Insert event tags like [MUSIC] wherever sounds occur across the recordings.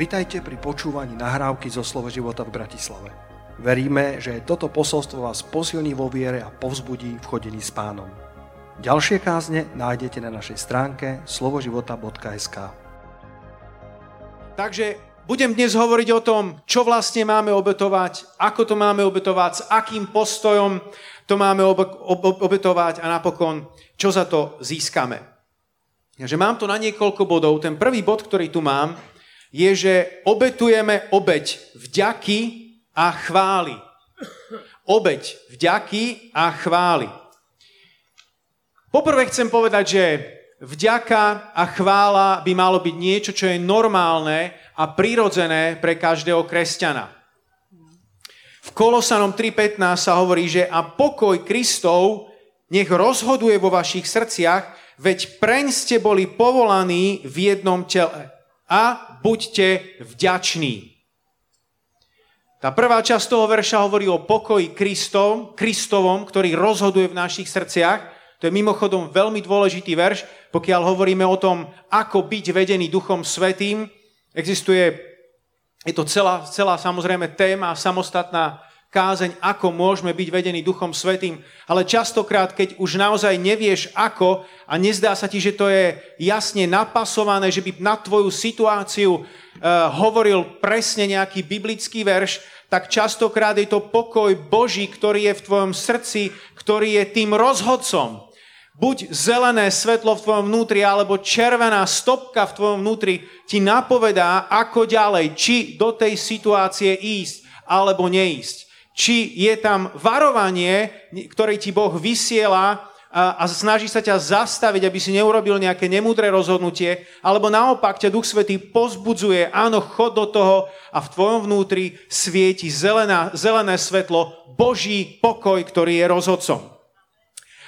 Vitajte pri počúvaní nahrávky zo Slovo života v Bratislave. Veríme, že toto posolstvo vás posilní vo viere a povzbudí v chodení s pánom. Ďalšie kázne nájdete na našej stránke slovoživota.sk Takže budem dnes hovoriť o tom, čo vlastne máme obetovať, ako to máme obetovať, s akým postojom to máme obetovať a napokon, čo za to získame. Takže mám to na niekoľko bodov. Ten prvý bod, ktorý tu mám, je, že obetujeme obeď vďaky a chvály. Obeď vďaky a chvály. Poprvé chcem povedať, že vďaka a chvála by malo byť niečo, čo je normálne a prirodzené pre každého kresťana. V Kolosanom 3.15 sa hovorí, že a pokoj Kristov nech rozhoduje vo vašich srdciach, veď preň ste boli povolaní v jednom tele. A buďte vďační. Tá prvá časť toho verša hovorí o pokoji Kristov, Kristovom, ktorý rozhoduje v našich srdciach. To je mimochodom veľmi dôležitý verš, pokiaľ hovoríme o tom, ako byť vedený Duchom Svetým, Existuje, je to celá, celá samozrejme téma, samostatná kázeň, ako môžeme byť vedení Duchom Svetým, ale častokrát, keď už naozaj nevieš ako a nezdá sa ti, že to je jasne napasované, že by na tvoju situáciu uh, hovoril presne nejaký biblický verš, tak častokrát je to pokoj Boží, ktorý je v tvojom srdci, ktorý je tým rozhodcom buď zelené svetlo v tvojom vnútri, alebo červená stopka v tvojom vnútri ti napovedá, ako ďalej, či do tej situácie ísť, alebo neísť. Či je tam varovanie, ktoré ti Boh vysiela a, snaží sa ťa zastaviť, aby si neurobil nejaké nemúdre rozhodnutie, alebo naopak ťa Duch Svetý pozbudzuje, áno, chod do toho a v tvojom vnútri svieti zelená, zelené svetlo, Boží pokoj, ktorý je rozhodcom.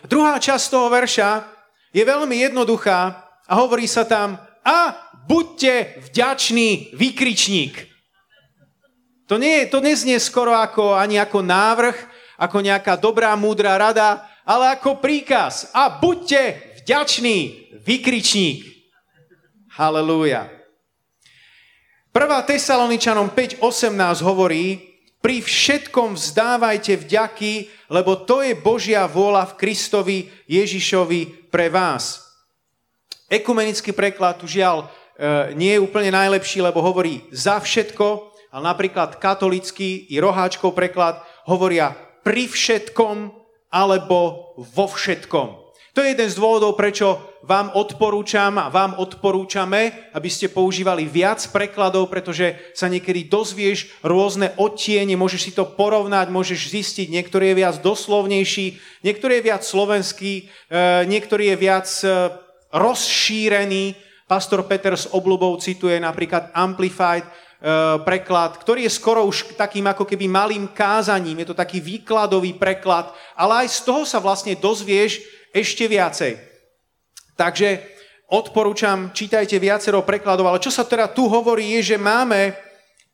Druhá časť toho verša je veľmi jednoduchá a hovorí sa tam a buďte vďačný vykričník. To, nie, to neznie skoro ako, ani ako návrh, ako nejaká dobrá, múdra rada, ale ako príkaz. A buďte vďačný vykričník. Halelúja. 1. Tesaloničanom 5.18 hovorí, pri všetkom vzdávajte vďaky, lebo to je Božia vôľa v Kristovi Ježišovi pre vás. Ekumenický preklad tu žiaľ e, nie je úplne najlepší, lebo hovorí za všetko, ale napríklad katolický i roháčkov preklad hovoria pri všetkom alebo vo všetkom. To je jeden z dôvodov, prečo vám odporúčam a vám odporúčame, aby ste používali viac prekladov, pretože sa niekedy dozvieš rôzne odtiene, môžeš si to porovnať, môžeš zistiť, niektorý je viac doslovnejší, niektorý je viac slovenský, e, niektorý je viac e, rozšírený. Pastor Peter s obľubou cituje napríklad Amplified, preklad, ktorý je skoro už takým ako keby malým kázaním, je to taký výkladový preklad, ale aj z toho sa vlastne dozvieš, ešte viacej. Takže odporúčam, čítajte viacero prekladov, ale čo sa teda tu hovorí je, že máme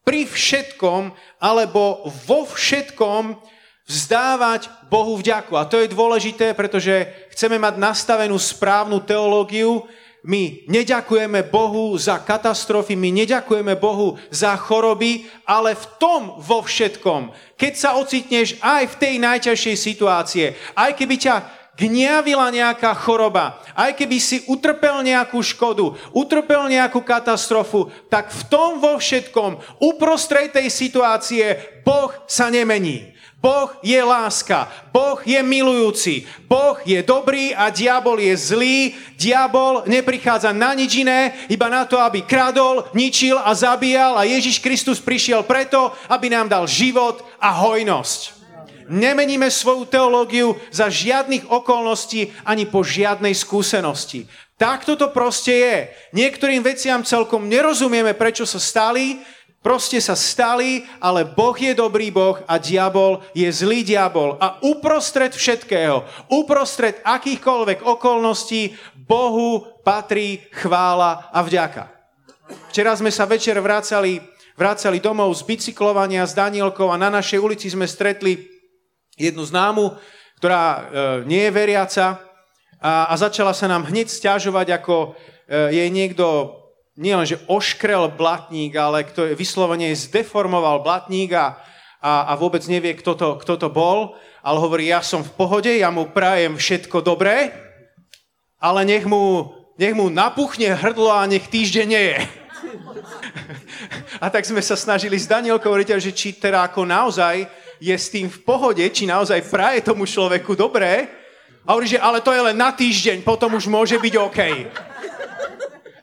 pri všetkom alebo vo všetkom vzdávať Bohu vďaku. A to je dôležité, pretože chceme mať nastavenú správnu teológiu, my neďakujeme Bohu za katastrofy, my neďakujeme Bohu za choroby, ale v tom vo všetkom, keď sa ocitneš aj v tej najťažšej situácie, aj keby ťa gniavila nejaká choroba, aj keby si utrpel nejakú škodu, utrpel nejakú katastrofu, tak v tom vo všetkom, uprostrej tej situácie, Boh sa nemení. Boh je láska, Boh je milujúci, Boh je dobrý a diabol je zlý. Diabol neprichádza na nič iné, iba na to, aby kradol, ničil a zabíjal a Ježiš Kristus prišiel preto, aby nám dal život a hojnosť nemeníme svoju teológiu za žiadnych okolností ani po žiadnej skúsenosti. Takto to proste je. Niektorým veciam celkom nerozumieme, prečo sa stali, proste sa stali, ale Boh je dobrý Boh a diabol je zlý diabol. A uprostred všetkého, uprostred akýchkoľvek okolností, Bohu patrí chvála a vďaka. Včera sme sa večer vracali, vracali domov z bicyklovania s Danielkou a na našej ulici sme stretli jednu známu, ktorá e, nie je veriaca a, a začala sa nám hneď stiažovať, ako e, jej niekto nie len, že oškrel blatník, ale kto vyslovene zdeformoval blatník a, a, a vôbec nevie, kto to, kto to bol, ale hovorí, ja som v pohode, ja mu prajem všetko dobré, ale nech mu, nech mu napuchne hrdlo a nech týždeň nie je. [LAUGHS] A tak sme sa snažili s Danielkou hovoriť, že či teda ako naozaj je s tým v pohode, či naozaj praje tomu človeku dobré. A hovorí, že ale to je len na týždeň, potom už môže byť OK.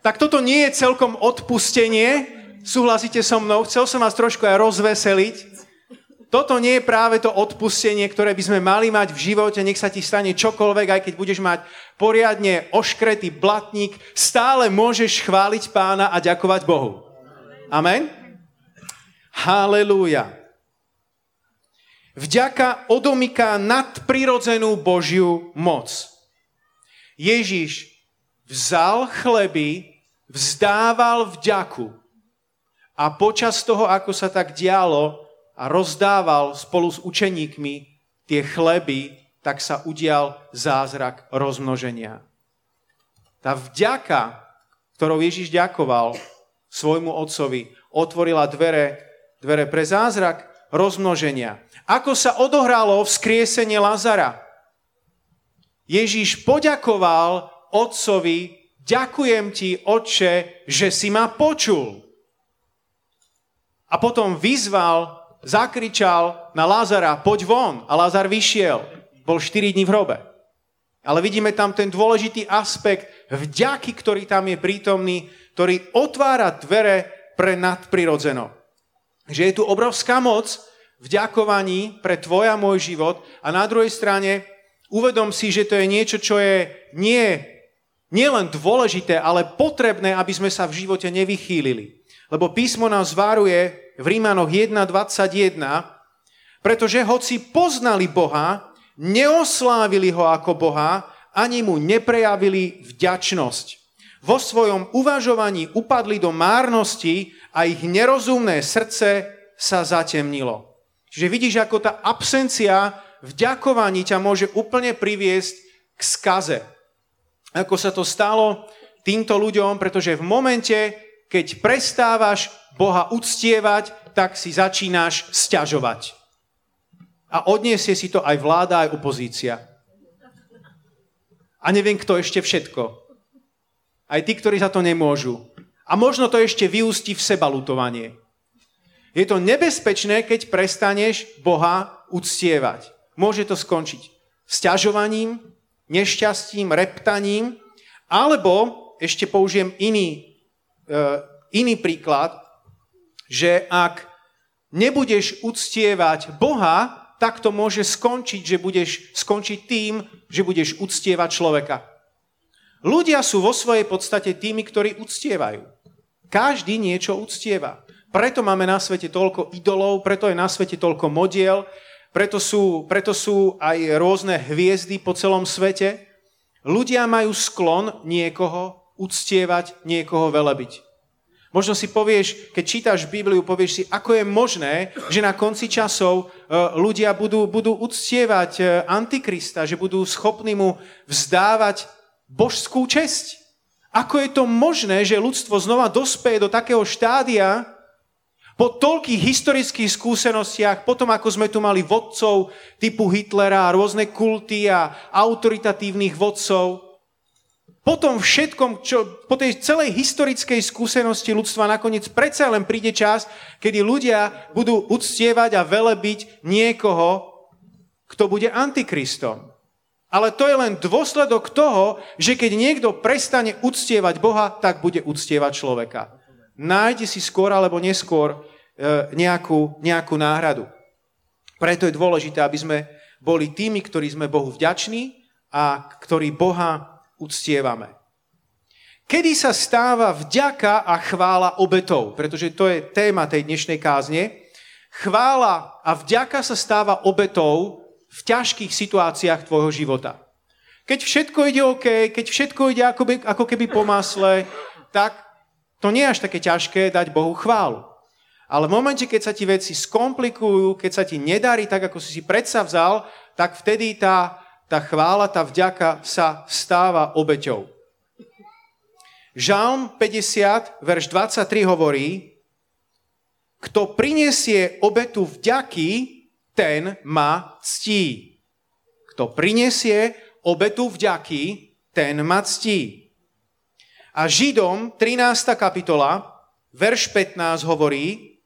Tak toto nie je celkom odpustenie, súhlasíte so mnou, chcel som vás trošku aj rozveseliť. Toto nie je práve to odpustenie, ktoré by sme mali mať v živote, nech sa ti stane čokoľvek, aj keď budeš mať poriadne oškretý blatník, stále môžeš chváliť pána a ďakovať Bohu. Amen? Halelúja. Vďaka odomyká nadprirodzenú Božiu moc. Ježiš vzal chleby, vzdával vďaku a počas toho, ako sa tak dialo a rozdával spolu s učeníkmi tie chleby, tak sa udial zázrak rozmnoženia. Tá vďaka, ktorou Ježiš ďakoval, svojmu otcovi, otvorila dvere, dvere pre zázrak rozmnoženia. Ako sa odohralo vzkriesenie Lazara? Ježíš poďakoval otcovi, ďakujem ti, otče, že si ma počul. A potom vyzval, zakričal na Lázara, poď von. A Lázar vyšiel. Bol 4 dní v hrobe. Ale vidíme tam ten dôležitý aspekt vďaky, ktorý tam je prítomný, ktorý otvára dvere pre nadprirodzeno. Že je tu obrovská moc v ďakovaní pre tvoj a môj život a na druhej strane uvedom si, že to je niečo, čo je nie, nie len dôležité, ale potrebné, aby sme sa v živote nevychýlili. Lebo písmo nás varuje v Rímanoch 1.21, pretože hoci poznali Boha, neoslávili ho ako Boha, ani mu neprejavili vďačnosť. Vo svojom uvažovaní upadli do márnosti a ich nerozumné srdce sa zatemnilo. Čiže vidíš, ako tá absencia vďakovaní ťa môže úplne priviesť k skaze. Ako sa to stalo týmto ľuďom, pretože v momente, keď prestávaš Boha uctievať, tak si začínaš sťažovať a odniesie si to aj vláda, aj opozícia. A neviem, kto ešte všetko. Aj tí, ktorí za to nemôžu. A možno to ešte vyústi v seba lutovanie. Je to nebezpečné, keď prestaneš Boha uctievať. Môže to skončiť sťažovaním, nešťastím, reptaním, alebo ešte použijem iný, uh, iný príklad, že ak nebudeš uctievať Boha, tak to môže skončiť, že budeš skončiť tým, že budeš uctievať človeka. Ľudia sú vo svojej podstate tými, ktorí uctievajú. Každý niečo uctieva. Preto máme na svete toľko idolov, preto je na svete toľko modiel, preto sú, preto sú aj rôzne hviezdy po celom svete. Ľudia majú sklon niekoho uctievať, niekoho velebiť. Možno si povieš, keď čítaš Bibliu, povieš si, ako je možné, že na konci časov e, ľudia budú, budú uctievať e, Antikrista, že budú schopní mu vzdávať božskú česť. Ako je to možné, že ľudstvo znova dospeje do takého štádia, po toľkých historických skúsenostiach, potom ako sme tu mali vodcov typu Hitlera, rôzne kulty a autoritatívnych vodcov, po tom všetkom, čo, po tej celej historickej skúsenosti ľudstva nakoniec predsa len príde čas, kedy ľudia budú uctievať a velebiť niekoho, kto bude antikristom. Ale to je len dôsledok toho, že keď niekto prestane uctievať Boha, tak bude uctievať človeka. Nájde si skôr alebo neskôr e, nejakú, nejakú náhradu. Preto je dôležité, aby sme boli tými, ktorí sme Bohu vďační a ktorí Boha uctievame. Kedy sa stáva vďaka a chvála obetou? Pretože to je téma tej dnešnej kázne. Chvála a vďaka sa stáva obetou v ťažkých situáciách tvojho života. Keď všetko ide OK, keď všetko ide ako, by, ako keby po masle, tak to nie je až také ťažké dať Bohu chválu. Ale v momente, keď sa ti veci skomplikujú, keď sa ti nedarí tak, ako si si predsavzal, tak vtedy tá tá chvála, tá vďaka sa stáva obeťou. Žalm 50, verš 23 hovorí, kto prinesie obetu vďaky, ten ma ctí. Kto prinesie obetu vďaky, ten ma ctí. A Židom 13. kapitola, verš 15 hovorí,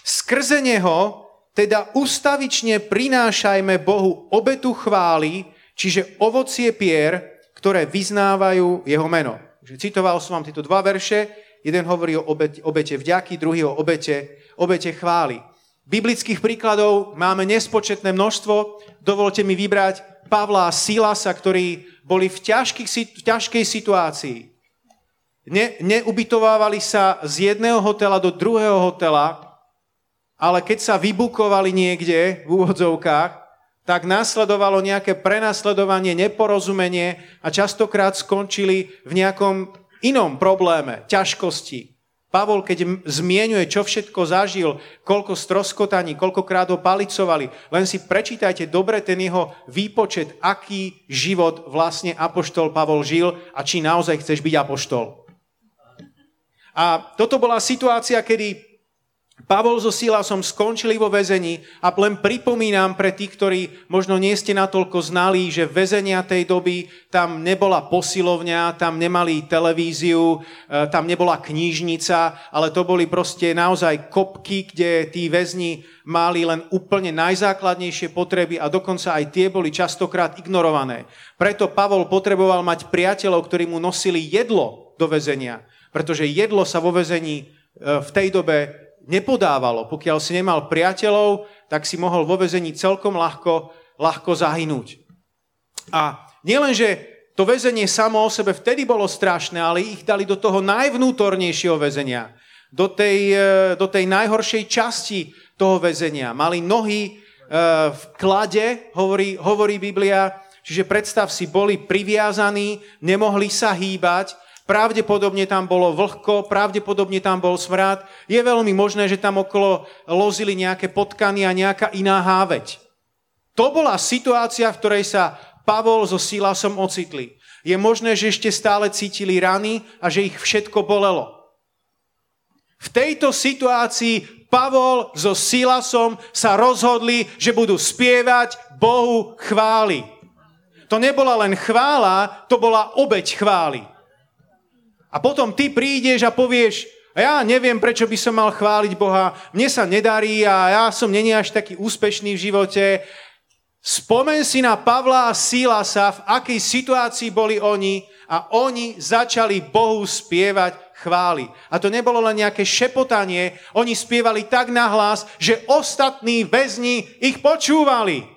skrze neho teda ustavične prinášajme Bohu obetu chvály, čiže ovocie pier, ktoré vyznávajú jeho meno. Citoval som vám tieto dva verše, jeden hovorí o obete, obete vďaky, druhý o obete, obete chvály. Biblických príkladov máme nespočetné množstvo. Dovolte mi vybrať Pavla a Silasa, ktorí boli v, ťažkých, v ťažkej situácii. Ne, neubytovávali sa z jedného hotela do druhého hotela, ale keď sa vybukovali niekde v úvodzovkách, tak následovalo nejaké prenasledovanie, neporozumenie a častokrát skončili v nejakom inom probléme, ťažkosti. Pavol, keď zmienuje, čo všetko zažil, koľko stroskotaní, koľkokrát ho palicovali, len si prečítajte dobre ten jeho výpočet, aký život vlastne Apoštol Pavol žil a či naozaj chceš byť Apoštol. A toto bola situácia, kedy Pavol so Silasom skončili vo väzení a len pripomínam pre tých, ktorí možno nie ste natoľko znali, že väzenia tej doby, tam nebola posilovňa, tam nemali televíziu, e, tam nebola knížnica, ale to boli proste naozaj kopky, kde tí väzni mali len úplne najzákladnejšie potreby a dokonca aj tie boli častokrát ignorované. Preto Pavol potreboval mať priateľov, ktorí mu nosili jedlo do väzenia, pretože jedlo sa vo väzení e, v tej dobe nepodávalo. Pokiaľ si nemal priateľov, tak si mohol vo vezení celkom ľahko, ľahko zahynúť. A nielenže to väzenie samo o sebe vtedy bolo strašné, ale ich dali do toho najvnútornejšieho väzenia. Do tej, e, do tej najhoršej časti toho väzenia. Mali nohy e, v klade, hovorí, hovorí Biblia, čiže predstav si, boli priviazaní, nemohli sa hýbať Pravdepodobne tam bolo vlhko, pravdepodobne tam bol smrad. Je veľmi možné, že tam okolo lozili nejaké potkany a nejaká iná háveť. To bola situácia, v ktorej sa Pavol so Silasom ocitli. Je možné, že ešte stále cítili rany a že ich všetko bolelo. V tejto situácii Pavol so Silasom sa rozhodli, že budú spievať Bohu chvály. To nebola len chvála, to bola obeď chvály. A potom ty prídeš a povieš, ja neviem, prečo by som mal chváliť Boha, mne sa nedarí a ja som není až taký úspešný v živote. Spomen si na Pavla a Sílasa, v akej situácii boli oni a oni začali Bohu spievať chvály. A to nebolo len nejaké šepotanie, oni spievali tak nahlas, že ostatní väzni ich počúvali.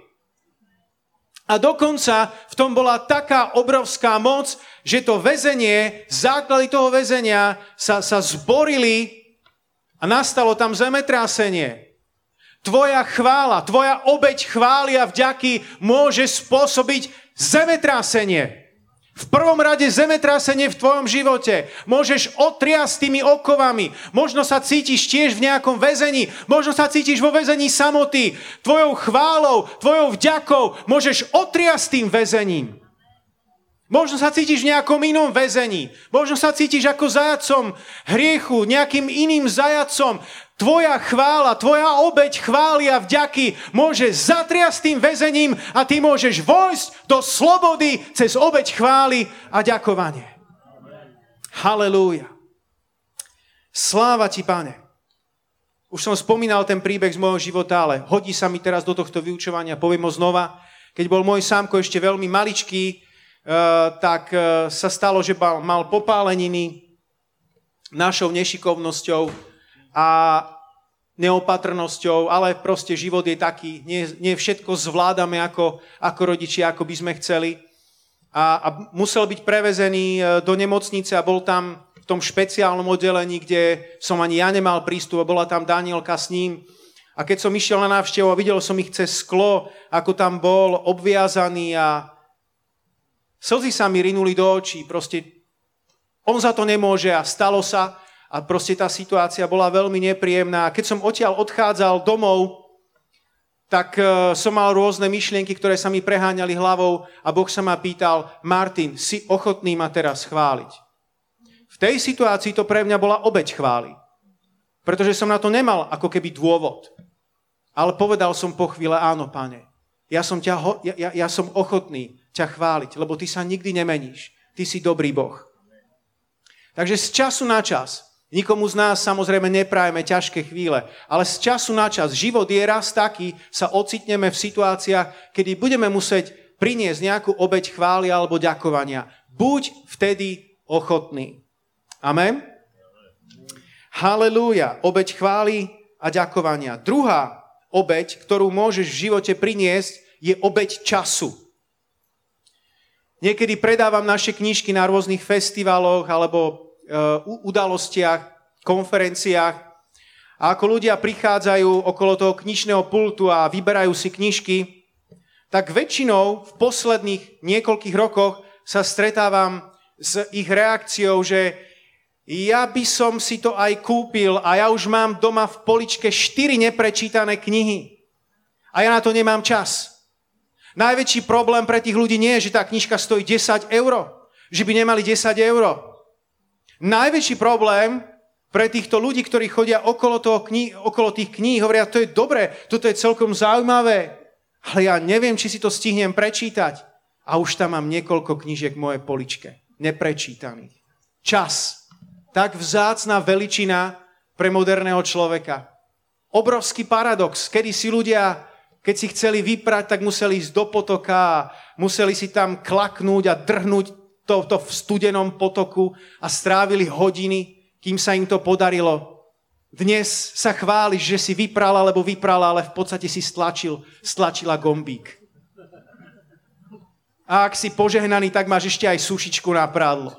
A dokonca v tom bola taká obrovská moc, že to väzenie, základy toho väzenia sa, sa zborili a nastalo tam zemetrásenie. Tvoja chvála, tvoja obeď chvály a vďaky môže spôsobiť zemetrásenie. V prvom rade zemetrasenie v tvojom živote. Môžeš otriasť tými okovami. Možno sa cítiš tiež v nejakom väzení. Možno sa cítiš vo väzení samoty. Tvojou chválou, tvojou vďakou môžeš otriasť tým väzením. Možno sa cítiš v nejakom inom väzení. Možno sa cítiš ako zajacom hriechu, nejakým iným zajacom. Tvoja chvála, tvoja obeď chvály a vďaky môže zatriasť tým väzením a ty môžeš vojsť do slobody cez obeď chvály a ďakovanie. Halelúja. Sláva ti, pane. Už som spomínal ten príbeh z môjho života, ale hodí sa mi teraz do tohto vyučovania, poviem ho znova. Keď bol môj sámko ešte veľmi maličký, Eh, tak eh, sa stalo, že mal popáleniny našou nešikovnosťou a neopatrnosťou, ale proste život je taký, nie, nie všetko zvládame ako, ako rodičia, ako by sme chceli. A, a musel byť prevezený eh, do nemocnice a bol tam v tom špeciálnom oddelení, kde som ani ja nemal prístup a bola tam Danielka s ním. A keď som išiel na návštevu a videl som ich cez sklo, ako tam bol obviazaný a Slzy sa mi rinuli do očí, proste on za to nemôže a stalo sa a proste tá situácia bola veľmi nepríjemná. Keď som odtiaľ odchádzal domov, tak uh, som mal rôzne myšlienky, ktoré sa mi preháňali hlavou a Boh sa ma pýtal, Martin, si ochotný ma teraz chváliť? V tej situácii to pre mňa bola obeď chvály. Pretože som na to nemal ako keby dôvod. Ale povedal som po chvíle, áno, pane, ja som, ťa, ja, ja, ja som ochotný ťa chváliť, lebo ty sa nikdy nemeníš. Ty si dobrý Boh. Takže z času na čas, nikomu z nás samozrejme neprajeme ťažké chvíle, ale z času na čas, život je raz taký, sa ocitneme v situáciách, kedy budeme musieť priniesť nejakú obeď chvály alebo ďakovania. Buď vtedy ochotný. Amen? Halelúja, obeď chvály a ďakovania. Druhá obeď, ktorú môžeš v živote priniesť, je obeď času. Niekedy predávam naše knižky na rôznych festivaloch alebo udalostiach, konferenciách. A ako ľudia prichádzajú okolo toho knižného pultu a vyberajú si knižky, tak väčšinou v posledných niekoľkých rokoch sa stretávam s ich reakciou, že ja by som si to aj kúpil a ja už mám doma v poličke štyri neprečítané knihy. A ja na to nemám čas. Najväčší problém pre tých ľudí nie je, že tá knižka stojí 10 eur. Že by nemali 10 eur. Najväčší problém pre týchto ľudí, ktorí chodia okolo, toho kni- okolo tých kníh, hovoria, to je dobré, toto je celkom zaujímavé, ale ja neviem, či si to stihnem prečítať. A už tam mám niekoľko knížiek v mojej poličke, neprečítaných. Čas tak vzácná veličina pre moderného človeka. Obrovský paradox, kedy si ľudia, keď si chceli vyprať, tak museli ísť do potoka, museli si tam klaknúť a drhnúť to, to v studenom potoku a strávili hodiny, kým sa im to podarilo. Dnes sa chváliš, že si vypral alebo vyprala, ale v podstate si stlačil, stlačila gombík. A ak si požehnaný, tak máš ešte aj sušičku na prádlo.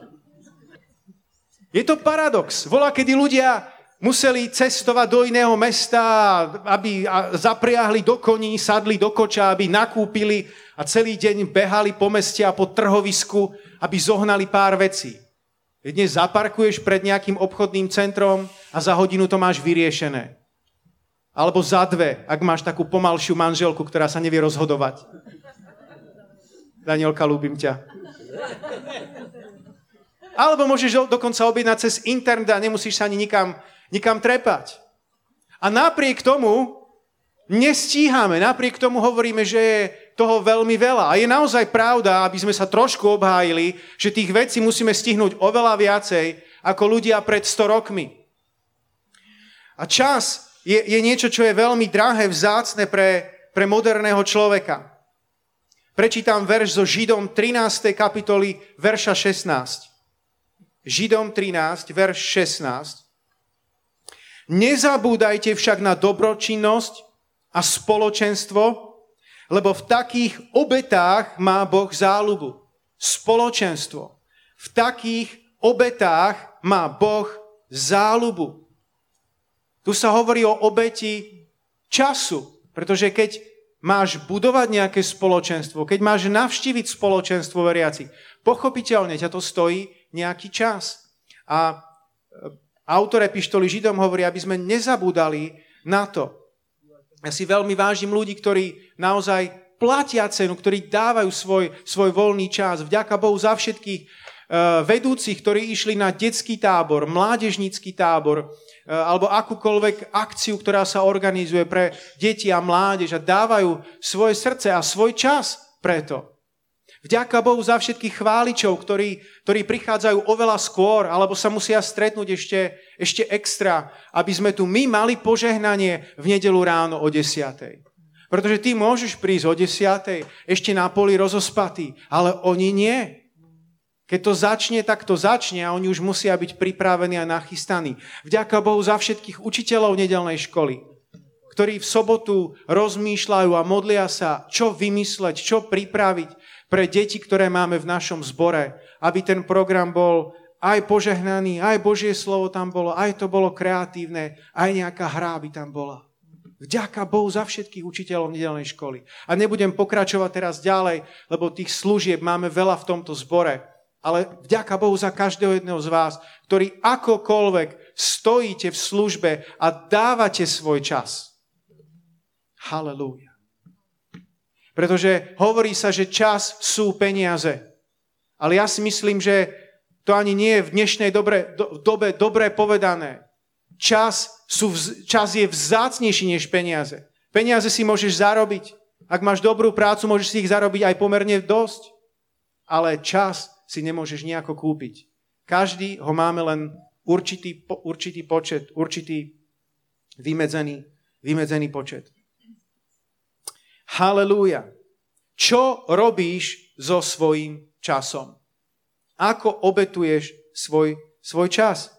Je to paradox. Volá, kedy ľudia museli cestovať do iného mesta, aby zapriahli do koní, sadli do koča, aby nakúpili a celý deň behali po meste a po trhovisku, aby zohnali pár vecí. Dnes zaparkuješ pred nejakým obchodným centrom a za hodinu to máš vyriešené. Alebo za dve, ak máš takú pomalšiu manželku, ktorá sa nevie rozhodovať. Danielka, ľúbim ťa. Alebo môžeš dokonca objednať cez internet a nemusíš sa ani nikam, nikam trepať. A napriek tomu nestíhame, napriek tomu hovoríme, že je toho veľmi veľa. A je naozaj pravda, aby sme sa trošku obhájili, že tých vecí musíme stihnúť oveľa viacej ako ľudia pred 100 rokmi. A čas je, je niečo, čo je veľmi drahé, vzácne pre, pre moderného človeka. Prečítam verš zo Židom 13. kapitoly, verša 16. Židom 13, verš 16. Nezabúdajte však na dobročinnosť a spoločenstvo, lebo v takých obetách má Boh záľubu. Spoločenstvo. V takých obetách má Boh záľubu. Tu sa hovorí o obeti času, pretože keď máš budovať nejaké spoločenstvo, keď máš navštíviť spoločenstvo veriaci, pochopiteľne ťa to stojí nejaký čas. A e, autor epištoly Židom hovorí, aby sme nezabúdali na to. Ja si veľmi vážim ľudí, ktorí naozaj platia cenu, ktorí dávajú svoj, svoj voľný čas. Vďaka Bohu za všetkých uh, vedúcich, ktorí išli na detský tábor, mládežnícky tábor, uh, alebo akúkoľvek akciu, ktorá sa organizuje pre deti a mládež a dávajú svoje srdce a svoj čas preto. Vďaka Bohu za všetkých chváličov, ktorí, ktorí prichádzajú oveľa skôr, alebo sa musia stretnúť ešte, ešte extra, aby sme tu my mali požehnanie v nedelu ráno o desiatej. Pretože ty môžeš prísť o desiatej, ešte na poli rozospatý, ale oni nie. Keď to začne, tak to začne a oni už musia byť pripravení a nachystaní. Vďaka Bohu za všetkých učiteľov nedelnej školy, ktorí v sobotu rozmýšľajú a modlia sa, čo vymysleť, čo pripraviť, pre deti, ktoré máme v našom zbore, aby ten program bol aj požehnaný, aj Božie slovo tam bolo, aj to bolo kreatívne, aj nejaká hra by tam bola. Vďaka Bohu za všetkých učiteľov nedelnej školy. A nebudem pokračovať teraz ďalej, lebo tých služieb máme veľa v tomto zbore. Ale vďaka Bohu za každého jedného z vás, ktorý akokoľvek stojíte v službe a dávate svoj čas. Halelúja. Pretože hovorí sa, že čas sú peniaze. Ale ja si myslím, že To ani nie je v dnešnej dobre, do, dobe dobre povedané. Čas, sú, čas je vzácnejší než peniaze. Peniaze si môžeš zarobiť. Ak máš dobrú prácu, môžeš si ich zarobiť aj pomerne dosť. Ale čas si nemôžeš nejako kúpiť. Každý ho máme len určitý, určitý počet, určitý vymedzený, vymedzený počet. Halelúja. Čo robíš so svojím časom? Ako obetuješ svoj, svoj čas?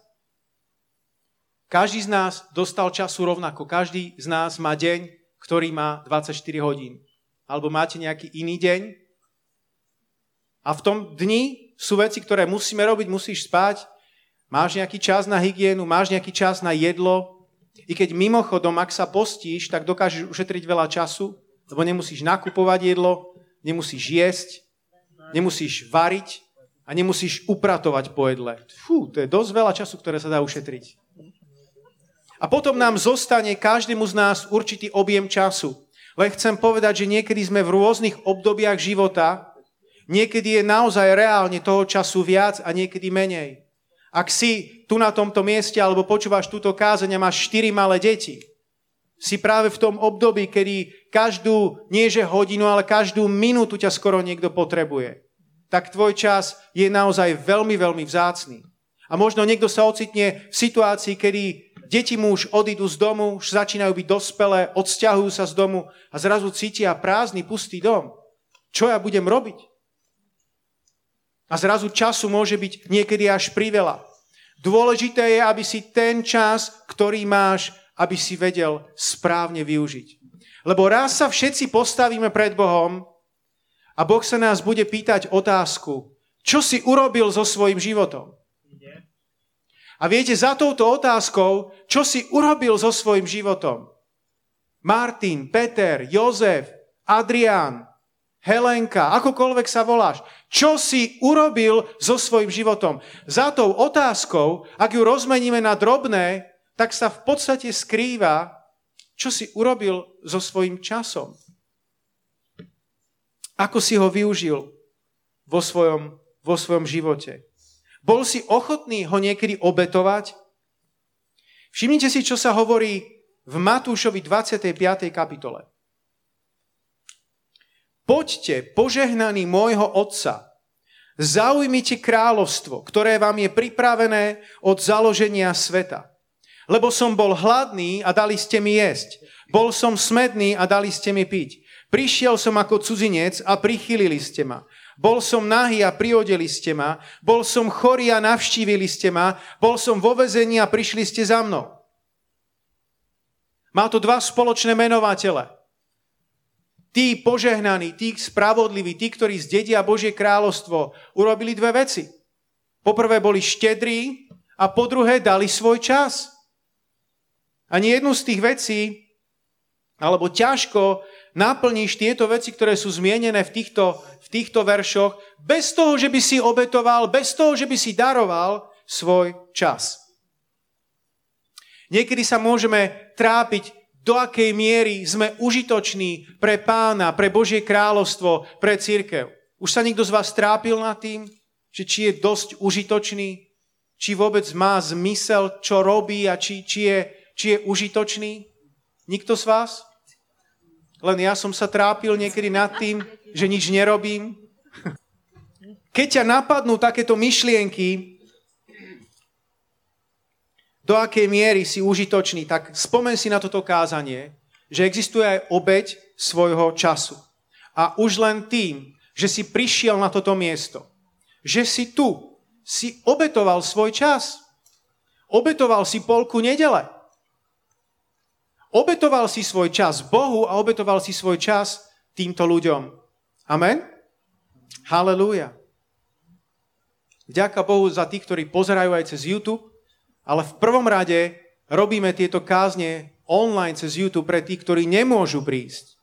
Každý z nás dostal času rovnako. Každý z nás má deň, ktorý má 24 hodín. Alebo máte nejaký iný deň. A v tom dni sú veci, ktoré musíme robiť, musíš spať, máš nejaký čas na hygienu, máš nejaký čas na jedlo. I keď mimochodom, ak sa postíš, tak dokážeš ušetriť veľa času, lebo nemusíš nakupovať jedlo, nemusíš jesť, nemusíš variť, a nemusíš upratovať po jedle. Fú, to je dosť veľa času, ktoré sa dá ušetriť. A potom nám zostane každému z nás určitý objem času. Len chcem povedať, že niekedy sme v rôznych obdobiach života, niekedy je naozaj reálne toho času viac a niekedy menej. Ak si tu na tomto mieste alebo počúvaš túto kázeň a máš štyri malé deti, si práve v tom období, kedy každú, nie že hodinu, ale každú minútu ťa skoro niekto potrebuje tak tvoj čas je naozaj veľmi, veľmi vzácný. A možno niekto sa ocitne v situácii, kedy deti mu už odídu z domu, už začínajú byť dospelé, odsťahujú sa z domu a zrazu cítia prázdny, pustý dom. Čo ja budem robiť? A zrazu času môže byť niekedy až priveľa. Dôležité je, aby si ten čas, ktorý máš, aby si vedel správne využiť. Lebo raz sa všetci postavíme pred Bohom a Boh sa nás bude pýtať otázku, čo si urobil so svojim životom? A viete, za touto otázkou, čo si urobil so svojim životom? Martin, Peter, Jozef, Adrián, Helenka, akokoľvek sa voláš. Čo si urobil so svojim životom? Za tou otázkou, ak ju rozmeníme na drobné, tak sa v podstate skrýva, čo si urobil so svojim časom. Ako si ho využil vo svojom, vo svojom živote? Bol si ochotný ho niekedy obetovať? Všimnite si, čo sa hovorí v Matúšovi 25. kapitole. Poďte, požehnaní môjho Otca, zaujmite kráľovstvo, ktoré vám je pripravené od založenia sveta. Lebo som bol hladný a dali ste mi jesť. Bol som smedný a dali ste mi piť. Prišiel som ako cudzinec a prichylili ste ma. Bol som nahý a priodeli ste ma. Bol som chorý a navštívili ste ma. Bol som vo vezení a prišli ste za mnou. Má to dva spoločné menovatele. Tí požehnaní, tí spravodliví, tí, ktorí zdedia Božie kráľovstvo, urobili dve veci. Poprvé boli štedrí a po druhé dali svoj čas. Ani jednu z tých vecí, alebo ťažko naplníš tieto veci, ktoré sú zmienené v týchto, v týchto veršoch, bez toho, že by si obetoval, bez toho, že by si daroval svoj čas. Niekedy sa môžeme trápiť, do akej miery sme užitoční pre pána, pre Božie kráľovstvo, pre církev. Už sa niekto z vás trápil nad tým, že či je dosť užitočný, či vôbec má zmysel, čo robí a či, či, je, či je užitočný? Nikto z vás? Len ja som sa trápil niekedy nad tým, že nič nerobím. Keď ťa napadnú takéto myšlienky, do akej miery si užitočný, tak spomen si na toto kázanie, že existuje aj obeď svojho času. A už len tým, že si prišiel na toto miesto, že si tu, si obetoval svoj čas. Obetoval si polku nedele. Obetoval si svoj čas Bohu a obetoval si svoj čas týmto ľuďom. Amen? Halelúja. Ďaká Bohu za tých, ktorí pozerajú aj cez YouTube, ale v prvom rade robíme tieto kázne online cez YouTube pre tých, ktorí nemôžu prísť.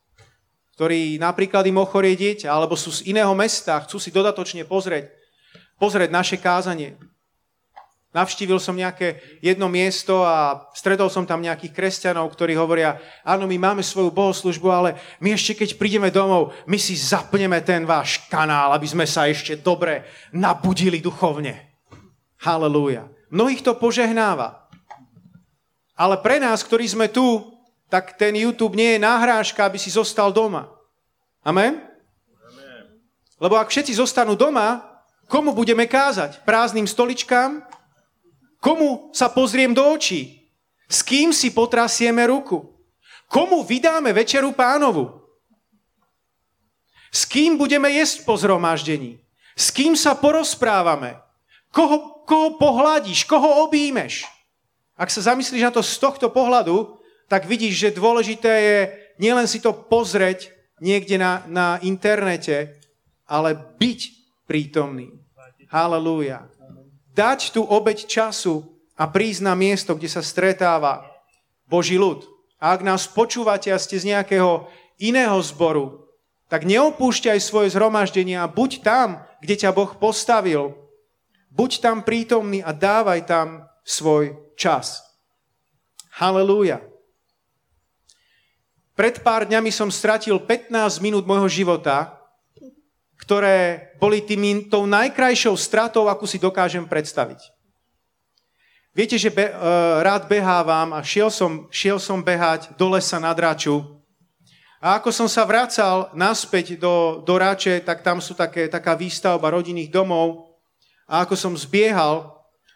Ktorí napríklad im ochorie dieťa, alebo sú z iného mesta, chcú si dodatočne pozrieť, pozrieť naše kázanie. Navštívil som nejaké jedno miesto a stretol som tam nejakých kresťanov, ktorí hovoria, áno, my máme svoju bohoslužbu, ale my ešte keď prídeme domov, my si zapneme ten váš kanál, aby sme sa ešte dobre nabudili duchovne. Halelúja. Mnohých to požehnáva. Ale pre nás, ktorí sme tu, tak ten YouTube nie je náhrážka, aby si zostal doma. Amen? Amen. Lebo ak všetci zostanú doma, komu budeme kázať? Prázdnym stoličkám? Komu sa pozriem do očí? S kým si potrasieme ruku? Komu vydáme večeru pánovu? S kým budeme jesť po zhromaždení? S kým sa porozprávame? Koho, koho pohľadíš? Koho objímeš? Ak sa zamyslíš na to z tohto pohľadu, tak vidíš, že dôležité je nielen si to pozrieť niekde na, na internete, ale byť prítomný. Halelúja. Dať tu obeď času a prísť na miesto, kde sa stretáva Boží ľud. A ak nás počúvate a ste z nejakého iného zboru, tak neopúšťaj svoje zhromaždenie a buď tam, kde ťa Boh postavil. Buď tam prítomný a dávaj tam svoj čas. Halelúja. Pred pár dňami som stratil 15 minút môjho života, ktoré boli tým, tou najkrajšou stratou, akú si dokážem predstaviť. Viete, že be, uh, rád behávam a šiel som, šiel som behať do lesa na Draču a ako som sa vracal naspäť do, do Ráče, tak tam sú také, taká výstavba rodinných domov. A ako som zbiehal,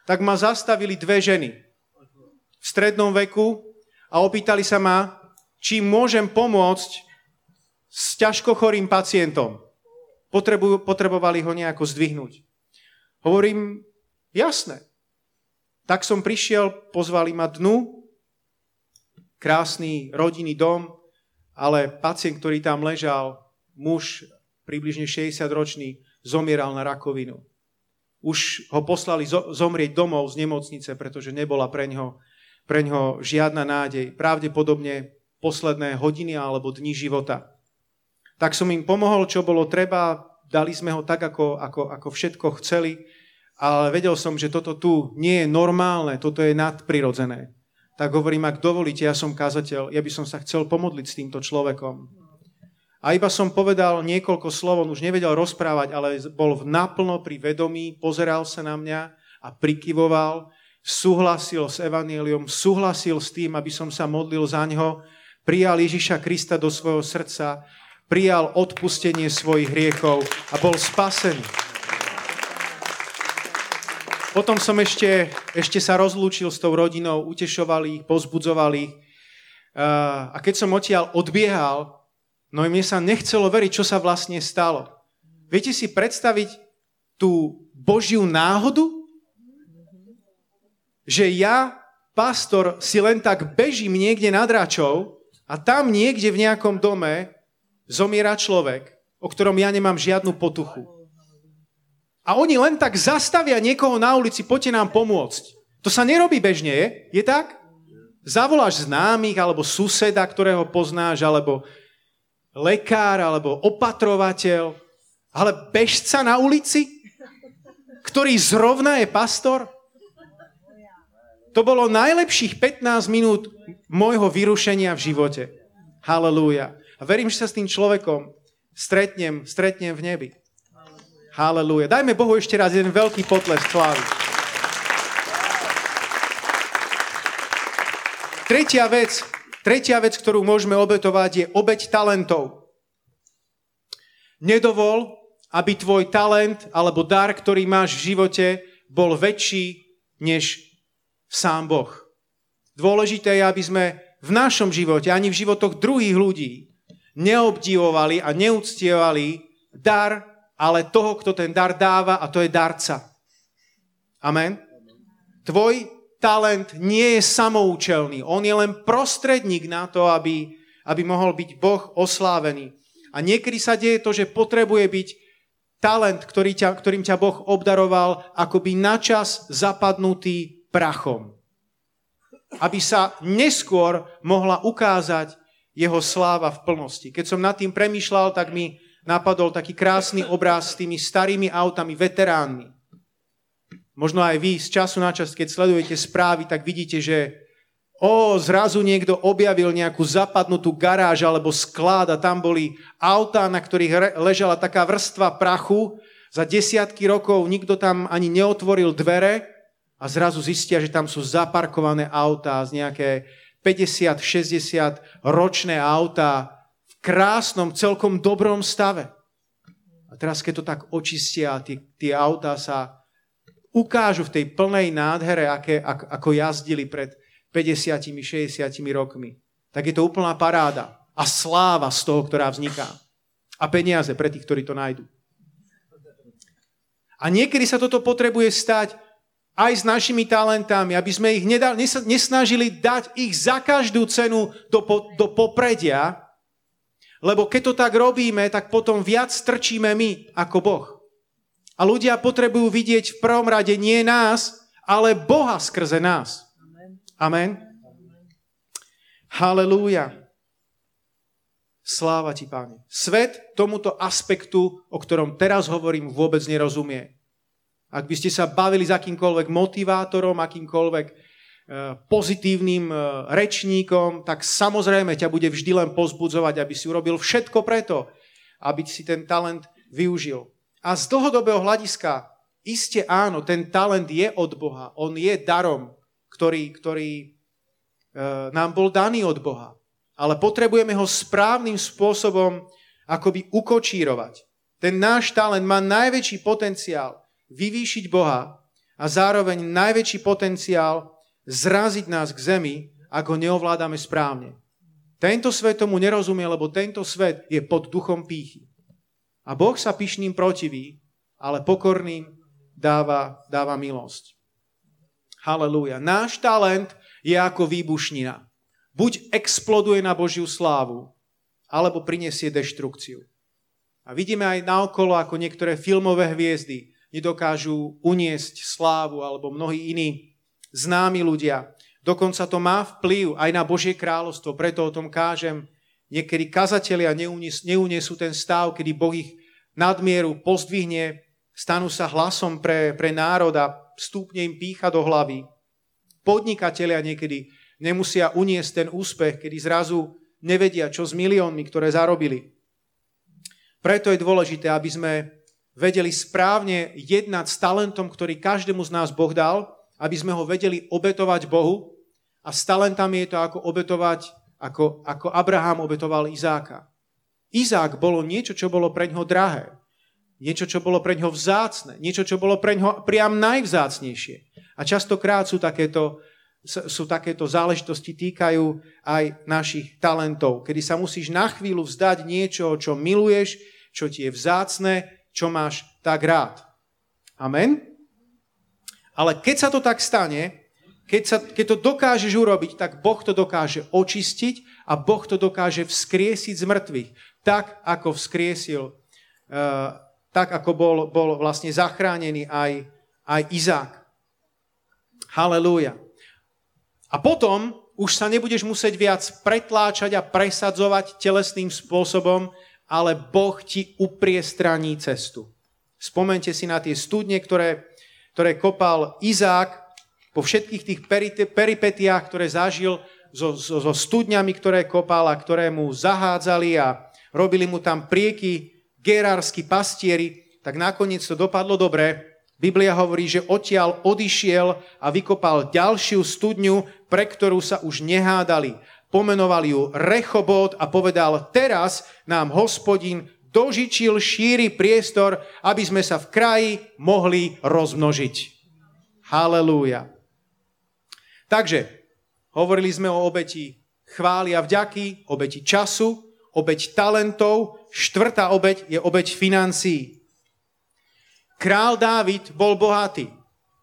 tak ma zastavili dve ženy v strednom veku a opýtali sa ma, či môžem pomôcť s ťažko chorým pacientom. Potrebujú, potrebovali ho nejako zdvihnúť. Hovorím, jasné. Tak som prišiel, pozvali ma dnu, krásny rodinný dom, ale pacient, ktorý tam ležal, muž približne 60-ročný, zomieral na rakovinu. Už ho poslali zomrieť domov z nemocnice, pretože nebola pre ňo, pre ňo žiadna nádej. Pravdepodobne posledné hodiny alebo dni života. Tak som im pomohol, čo bolo treba, dali sme ho tak, ako, ako, ako všetko chceli, ale vedel som, že toto tu nie je normálne, toto je nadprirodzené tak hovorím, ak dovolíte, ja som kazateľ, ja by som sa chcel pomodliť s týmto človekom. A iba som povedal niekoľko slov, on už nevedel rozprávať, ale bol v naplno pri vedomí, pozeral sa na mňa a prikyvoval, súhlasil s evaníliom, súhlasil s tým, aby som sa modlil za ňo, prijal Ježiša Krista do svojho srdca, prijal odpustenie svojich hriechov a bol spasený. Potom som ešte, ešte sa rozlúčil s tou rodinou, utešoval ich, pozbudzoval ich. A keď som odtiaľ odbiehal, no mne sa nechcelo veriť, čo sa vlastne stalo. Viete si predstaviť tú Božiu náhodu? Že ja, pastor, si len tak bežím niekde nad Račou a tam niekde v nejakom dome zomiera človek, o ktorom ja nemám žiadnu potuchu a oni len tak zastavia niekoho na ulici, poďte nám pomôcť. To sa nerobí bežne, je? Je tak? Zavoláš známych, alebo suseda, ktorého poznáš, alebo lekár, alebo opatrovateľ, ale bežca na ulici, ktorý zrovna je pastor. To bolo najlepších 15 minút môjho vyrušenia v živote. Halelúja. A verím, že sa s tým človekom stretnem, stretnem v nebi. Halelúja. Dajme Bohu ešte raz jeden veľký potles slávy. Tretia vec, tretia vec, ktorú môžeme obetovať, je obeť talentov. Nedovol, aby tvoj talent alebo dar, ktorý máš v živote, bol väčší než sám Boh. Dôležité je, aby sme v našom živote, ani v životoch druhých ľudí, neobdivovali a neúctievali dar, ale toho, kto ten dar dáva a to je darca. Amen. Tvoj talent nie je samoučelný. On je len prostredník na to, aby, aby mohol byť Boh oslávený. A niekedy sa deje to, že potrebuje byť talent, ktorý ťa, ktorým ťa Boh obdaroval, akoby načas zapadnutý prachom. Aby sa neskôr mohla ukázať jeho sláva v plnosti. Keď som nad tým premýšľal, tak mi napadol taký krásny obraz s tými starými autami, veteránmi. Možno aj vy z času na čas, keď sledujete správy, tak vidíte, že o, zrazu niekto objavil nejakú zapadnutú garáž alebo sklad a tam boli autá, na ktorých ležala taká vrstva prachu. Za desiatky rokov nikto tam ani neotvoril dvere a zrazu zistia, že tam sú zaparkované autá z nejaké 50-60 ročné autá v krásnom, celkom dobrom stave. A teraz, keď to tak očistia, tie, tie autá sa ukážu v tej plnej nádhere, aké, ako jazdili pred 50-60 rokmi, tak je to úplná paráda a sláva z toho, ktorá vzniká. A peniaze pre tých, ktorí to nájdu. A niekedy sa toto potrebuje stať aj s našimi talentami, aby sme ich nedal, nesnažili dať ich za každú cenu do, do popredia, lebo keď to tak robíme, tak potom viac strčíme my ako Boh. A ľudia potrebujú vidieť v prvom rade nie nás, ale Boha skrze nás. Amen. Halelúja. Sláva ti, páne. Svet tomuto aspektu, o ktorom teraz hovorím, vôbec nerozumie. Ak by ste sa bavili s akýmkoľvek motivátorom, akýmkoľvek e, pozitívnym e, rečníkom, tak samozrejme ťa bude vždy len pozbudzovať, aby si urobil všetko preto, aby si ten talent využil. A z dlhodobého hľadiska, iste áno, ten talent je od Boha, on je darom, ktorý, ktorý e, nám bol daný od Boha. Ale potrebujeme ho správnym spôsobom akoby ukočírovať. Ten náš talent má najväčší potenciál vyvýšiť Boha a zároveň najväčší potenciál zraziť nás k zemi, ak ho neovládame správne. Tento svet tomu nerozumie, lebo tento svet je pod duchom pýchy. A Boh sa pyšným protiví, ale pokorným dáva, dáva milosť. Halelúja. Náš talent je ako výbušnina. Buď exploduje na Božiu slávu, alebo prinesie deštrukciu. A vidíme aj naokolo, ako niektoré filmové hviezdy nedokážu uniesť slávu alebo mnohí iní známi ľudia. Dokonca to má vplyv aj na Božie kráľovstvo, preto o tom kážem. Niekedy kazatelia neuniesú ten stav, kedy Boh ich nadmieru pozdvihne, stanú sa hlasom pre, pre národ a stúpne im pícha do hlavy. Podnikatelia niekedy nemusia uniesť ten úspech, kedy zrazu nevedia, čo s miliónmi, ktoré zarobili. Preto je dôležité, aby sme vedeli správne jednať s talentom, ktorý každému z nás Boh dal, aby sme ho vedeli obetovať Bohu. A s talentami je to ako obetovať, ako, ako Abraham obetoval Izáka. Izák bolo niečo, čo bolo pre ňoho drahé. Niečo, čo bolo pre ňoho vzácne. Niečo, čo bolo pre ňoho priam najvzácnejšie. A častokrát sú takéto, sú takéto záležitosti týkajú aj našich talentov, kedy sa musíš na chvíľu vzdať niečo, čo miluješ, čo ti je vzácne, čo máš tak rád. Amen? Ale keď sa to tak stane, keď, sa, keď to dokážeš urobiť, tak Boh to dokáže očistiť a Boh to dokáže vzkriesiť z mŕtvych. Tak, ako vzkriesil, uh, tak, ako bol, bol vlastne zachránený aj, aj Izák. Halelúja. A potom už sa nebudeš musieť viac pretláčať a presadzovať telesným spôsobom, ale Boh ti upriestraní cestu. Spomente si na tie studne, ktoré, ktoré kopal Izák po všetkých tých peripetiách, ktoré zažil so, so, so studňami, ktoré kopal a ktoré mu zahádzali a robili mu tam prieky gerársky pastieri, tak nakoniec to dopadlo dobre. Biblia hovorí, že odtiaľ odišiel a vykopal ďalšiu studňu, pre ktorú sa už nehádali pomenoval ju Rechobot a povedal, teraz nám hospodin dožičil šíri priestor, aby sme sa v kraji mohli rozmnožiť. Halelúja. Takže, hovorili sme o obeti chvály a vďaky, obeti času, obeť talentov, štvrtá obeť je obeť financií. Král Dávid bol bohatý.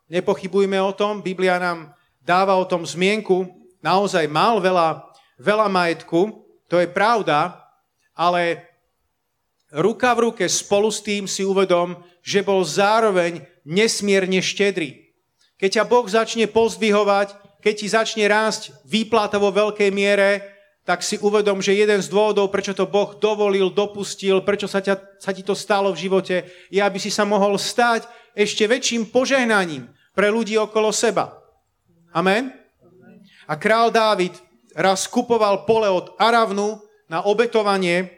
Nepochybujme o tom, Biblia nám dáva o tom zmienku, naozaj mal veľa veľa majetku, to je pravda, ale ruka v ruke spolu s tým si uvedom, že bol zároveň nesmierne štedrý. Keď ťa Boh začne pozdvihovať, keď ti začne rásť výplata vo veľkej miere, tak si uvedom, že jeden z dôvodov, prečo to Boh dovolil, dopustil, prečo sa, ťa, sa ti to stalo v živote, je, aby si sa mohol stať ešte väčším požehnaním pre ľudí okolo seba. Amen? A král Dávid raz kupoval pole od Aravnu na obetovanie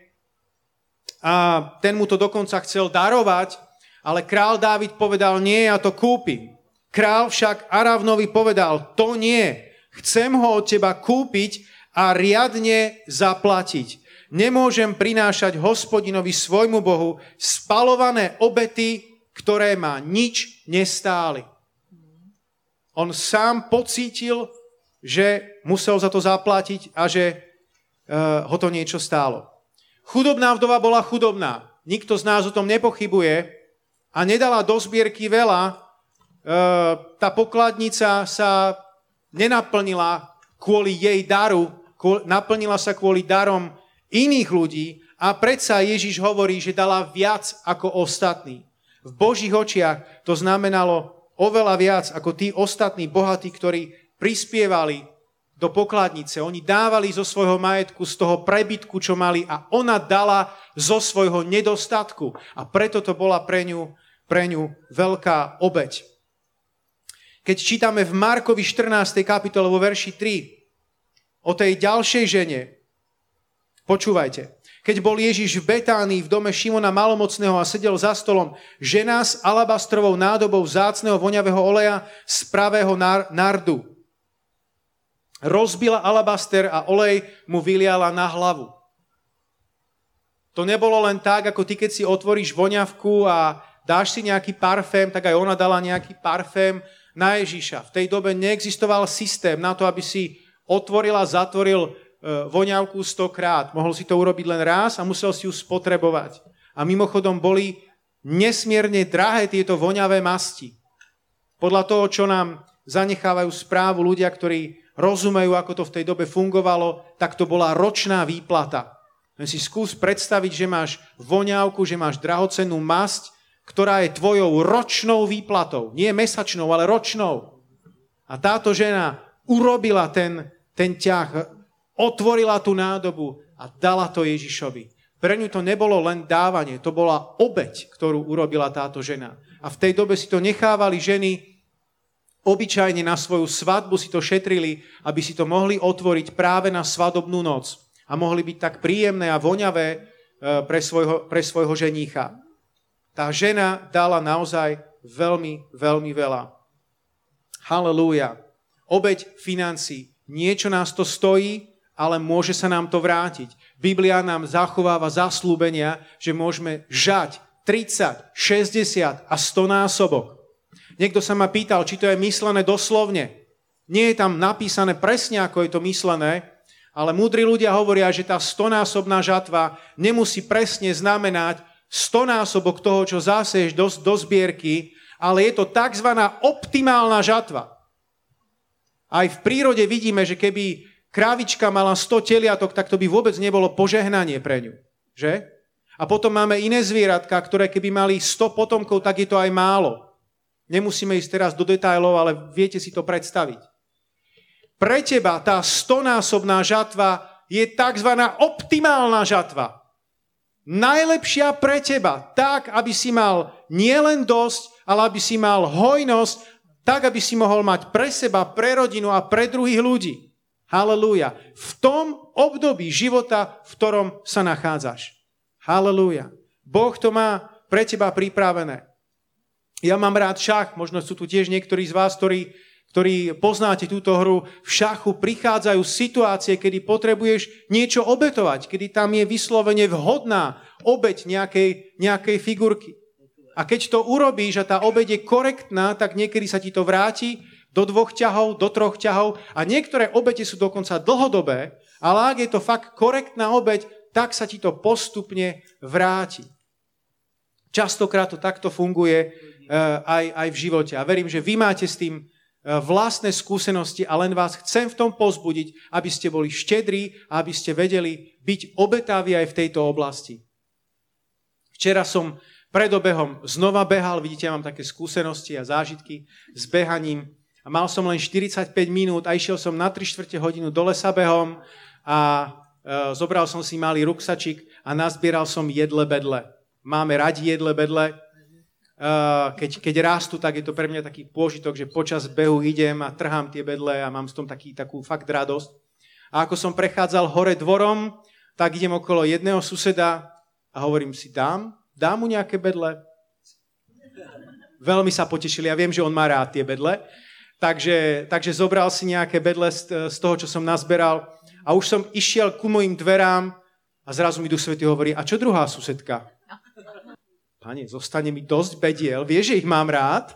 a ten mu to dokonca chcel darovať, ale král Dávid povedal, nie, ja to kúpim. Král však Aravnovi povedal, to nie, chcem ho od teba kúpiť a riadne zaplatiť. Nemôžem prinášať hospodinovi svojmu Bohu spalované obety, ktoré ma nič nestáli. On sám pocítil, že musel za to zaplatiť a že uh, ho to niečo stálo. Chudobná vdova bola chudobná. Nikto z nás o tom nepochybuje a nedala do zbierky veľa, E, tá pokladnica sa nenaplnila kvôli jej daru, naplnila sa kvôli darom iných ľudí a predsa Ježiš hovorí, že dala viac ako ostatní. V Božích očiach to znamenalo oveľa viac ako tí ostatní bohatí, ktorí prispievali do pokladnice. Oni dávali zo svojho majetku, z toho prebytku, čo mali a ona dala zo svojho nedostatku. A preto to bola pre ňu, pre ňu veľká obeď. Keď čítame v Markovi 14. kapitole vo verši 3 o tej ďalšej žene, počúvajte. Keď bol Ježiš v Betánii v dome Šimona Malomocného a sedel za stolom, žena s alabastrovou nádobou zácného voňavého oleja z pravého nardu. Rozbila alabaster a olej mu vyliala na hlavu. To nebolo len tak, ako ty, keď si otvoríš voňavku a dáš si nejaký parfém, tak aj ona dala nejaký parfém na Ježíša. V tej dobe neexistoval systém na to, aby si otvoril a zatvoril e, voňavku stokrát. Mohol si to urobiť len raz a musel si ju spotrebovať. A mimochodom boli nesmierne drahé tieto voňavé masti. Podľa toho, čo nám zanechávajú správu ľudia, ktorí rozumejú, ako to v tej dobe fungovalo, tak to bola ročná výplata. Len si skús predstaviť, že máš voňavku, že máš drahocennú masť ktorá je tvojou ročnou výplatou. Nie mesačnou, ale ročnou. A táto žena urobila ten, ten ťah, otvorila tú nádobu a dala to Ježišovi. Pre ňu to nebolo len dávanie, to bola obeď, ktorú urobila táto žena. A v tej dobe si to nechávali ženy obyčajne na svoju svadbu, si to šetrili, aby si to mohli otvoriť práve na svadobnú noc. A mohli byť tak príjemné a voňavé e, pre svojho, pre svojho ženícha. Tá žena dala naozaj veľmi, veľmi veľa. Halelúja. Obeď financí. Niečo nás to stojí, ale môže sa nám to vrátiť. Biblia nám zachováva zaslúbenia, že môžeme žať 30, 60 a 100 násobok. Niekto sa ma pýtal, či to je myslené doslovne. Nie je tam napísané presne, ako je to myslené, ale múdri ľudia hovoria, že tá stonásobná žatva nemusí presne znamenať, stonásobok toho, čo zaseješ do, do zbierky, ale je to tzv. optimálna žatva. Aj v prírode vidíme, že keby krávička mala 100 teliatok, tak to by vôbec nebolo požehnanie pre ňu. Že? A potom máme iné zvieratka, ktoré keby mali 100 potomkov, tak je to aj málo. Nemusíme ísť teraz do detajlov, ale viete si to predstaviť. Pre teba tá stonásobná žatva je tzv. optimálna žatva najlepšia pre teba, tak, aby si mal nielen dosť, ale aby si mal hojnosť, tak, aby si mohol mať pre seba, pre rodinu a pre druhých ľudí. Halelúja. V tom období života, v ktorom sa nachádzaš. Halelúja. Boh to má pre teba pripravené. Ja mám rád šach, možno sú tu tiež niektorí z vás, ktorí ktorí poznáte túto hru, v šachu prichádzajú situácie, kedy potrebuješ niečo obetovať, kedy tam je vyslovene vhodná obeť nejakej, nejakej figurky. A keď to urobíš a tá obeď je korektná, tak niekedy sa ti to vráti do dvoch ťahov, do troch ťahov a niektoré obete sú dokonca dlhodobé, ale ak je to fakt korektná obeď, tak sa ti to postupne vráti. Častokrát to takto funguje aj, aj v živote. A verím, že vy máte s tým E, vlastné skúsenosti a len vás chcem v tom pozbudiť, aby ste boli štedrí a aby ste vedeli byť obetaví aj v tejto oblasti. Včera som pred obehom znova behal, vidíte, ja mám také skúsenosti a zážitky s behaním a mal som len 45 minút a išiel som na 3 čtvrte hodinu do lesa behom a e, zobral som si malý ruksačik a nazbieral som jedle bedle. Máme radi jedle bedle, Eh, keď, keď rástu, tak je to pre mňa taký pôžitok, že počas behu idem a trhám tie bedle a mám s tom taký, takú fakt radosť. A ako som prechádzal hore dvorom, tak idem okolo jedného suseda a hovorím si, dám, dám mu nejaké bedle? veľmi sa potešili. Ja viem, že on má rád tie bedle. Takže, takže zobral si nejaké bedle z, z toho, čo som nazberal a už som išiel ku mojim dverám a zrazu mi Duch Svety hovorí, a čo druhá susedka? Pane, zostane mi dosť bediel, vieš, že ich mám rád?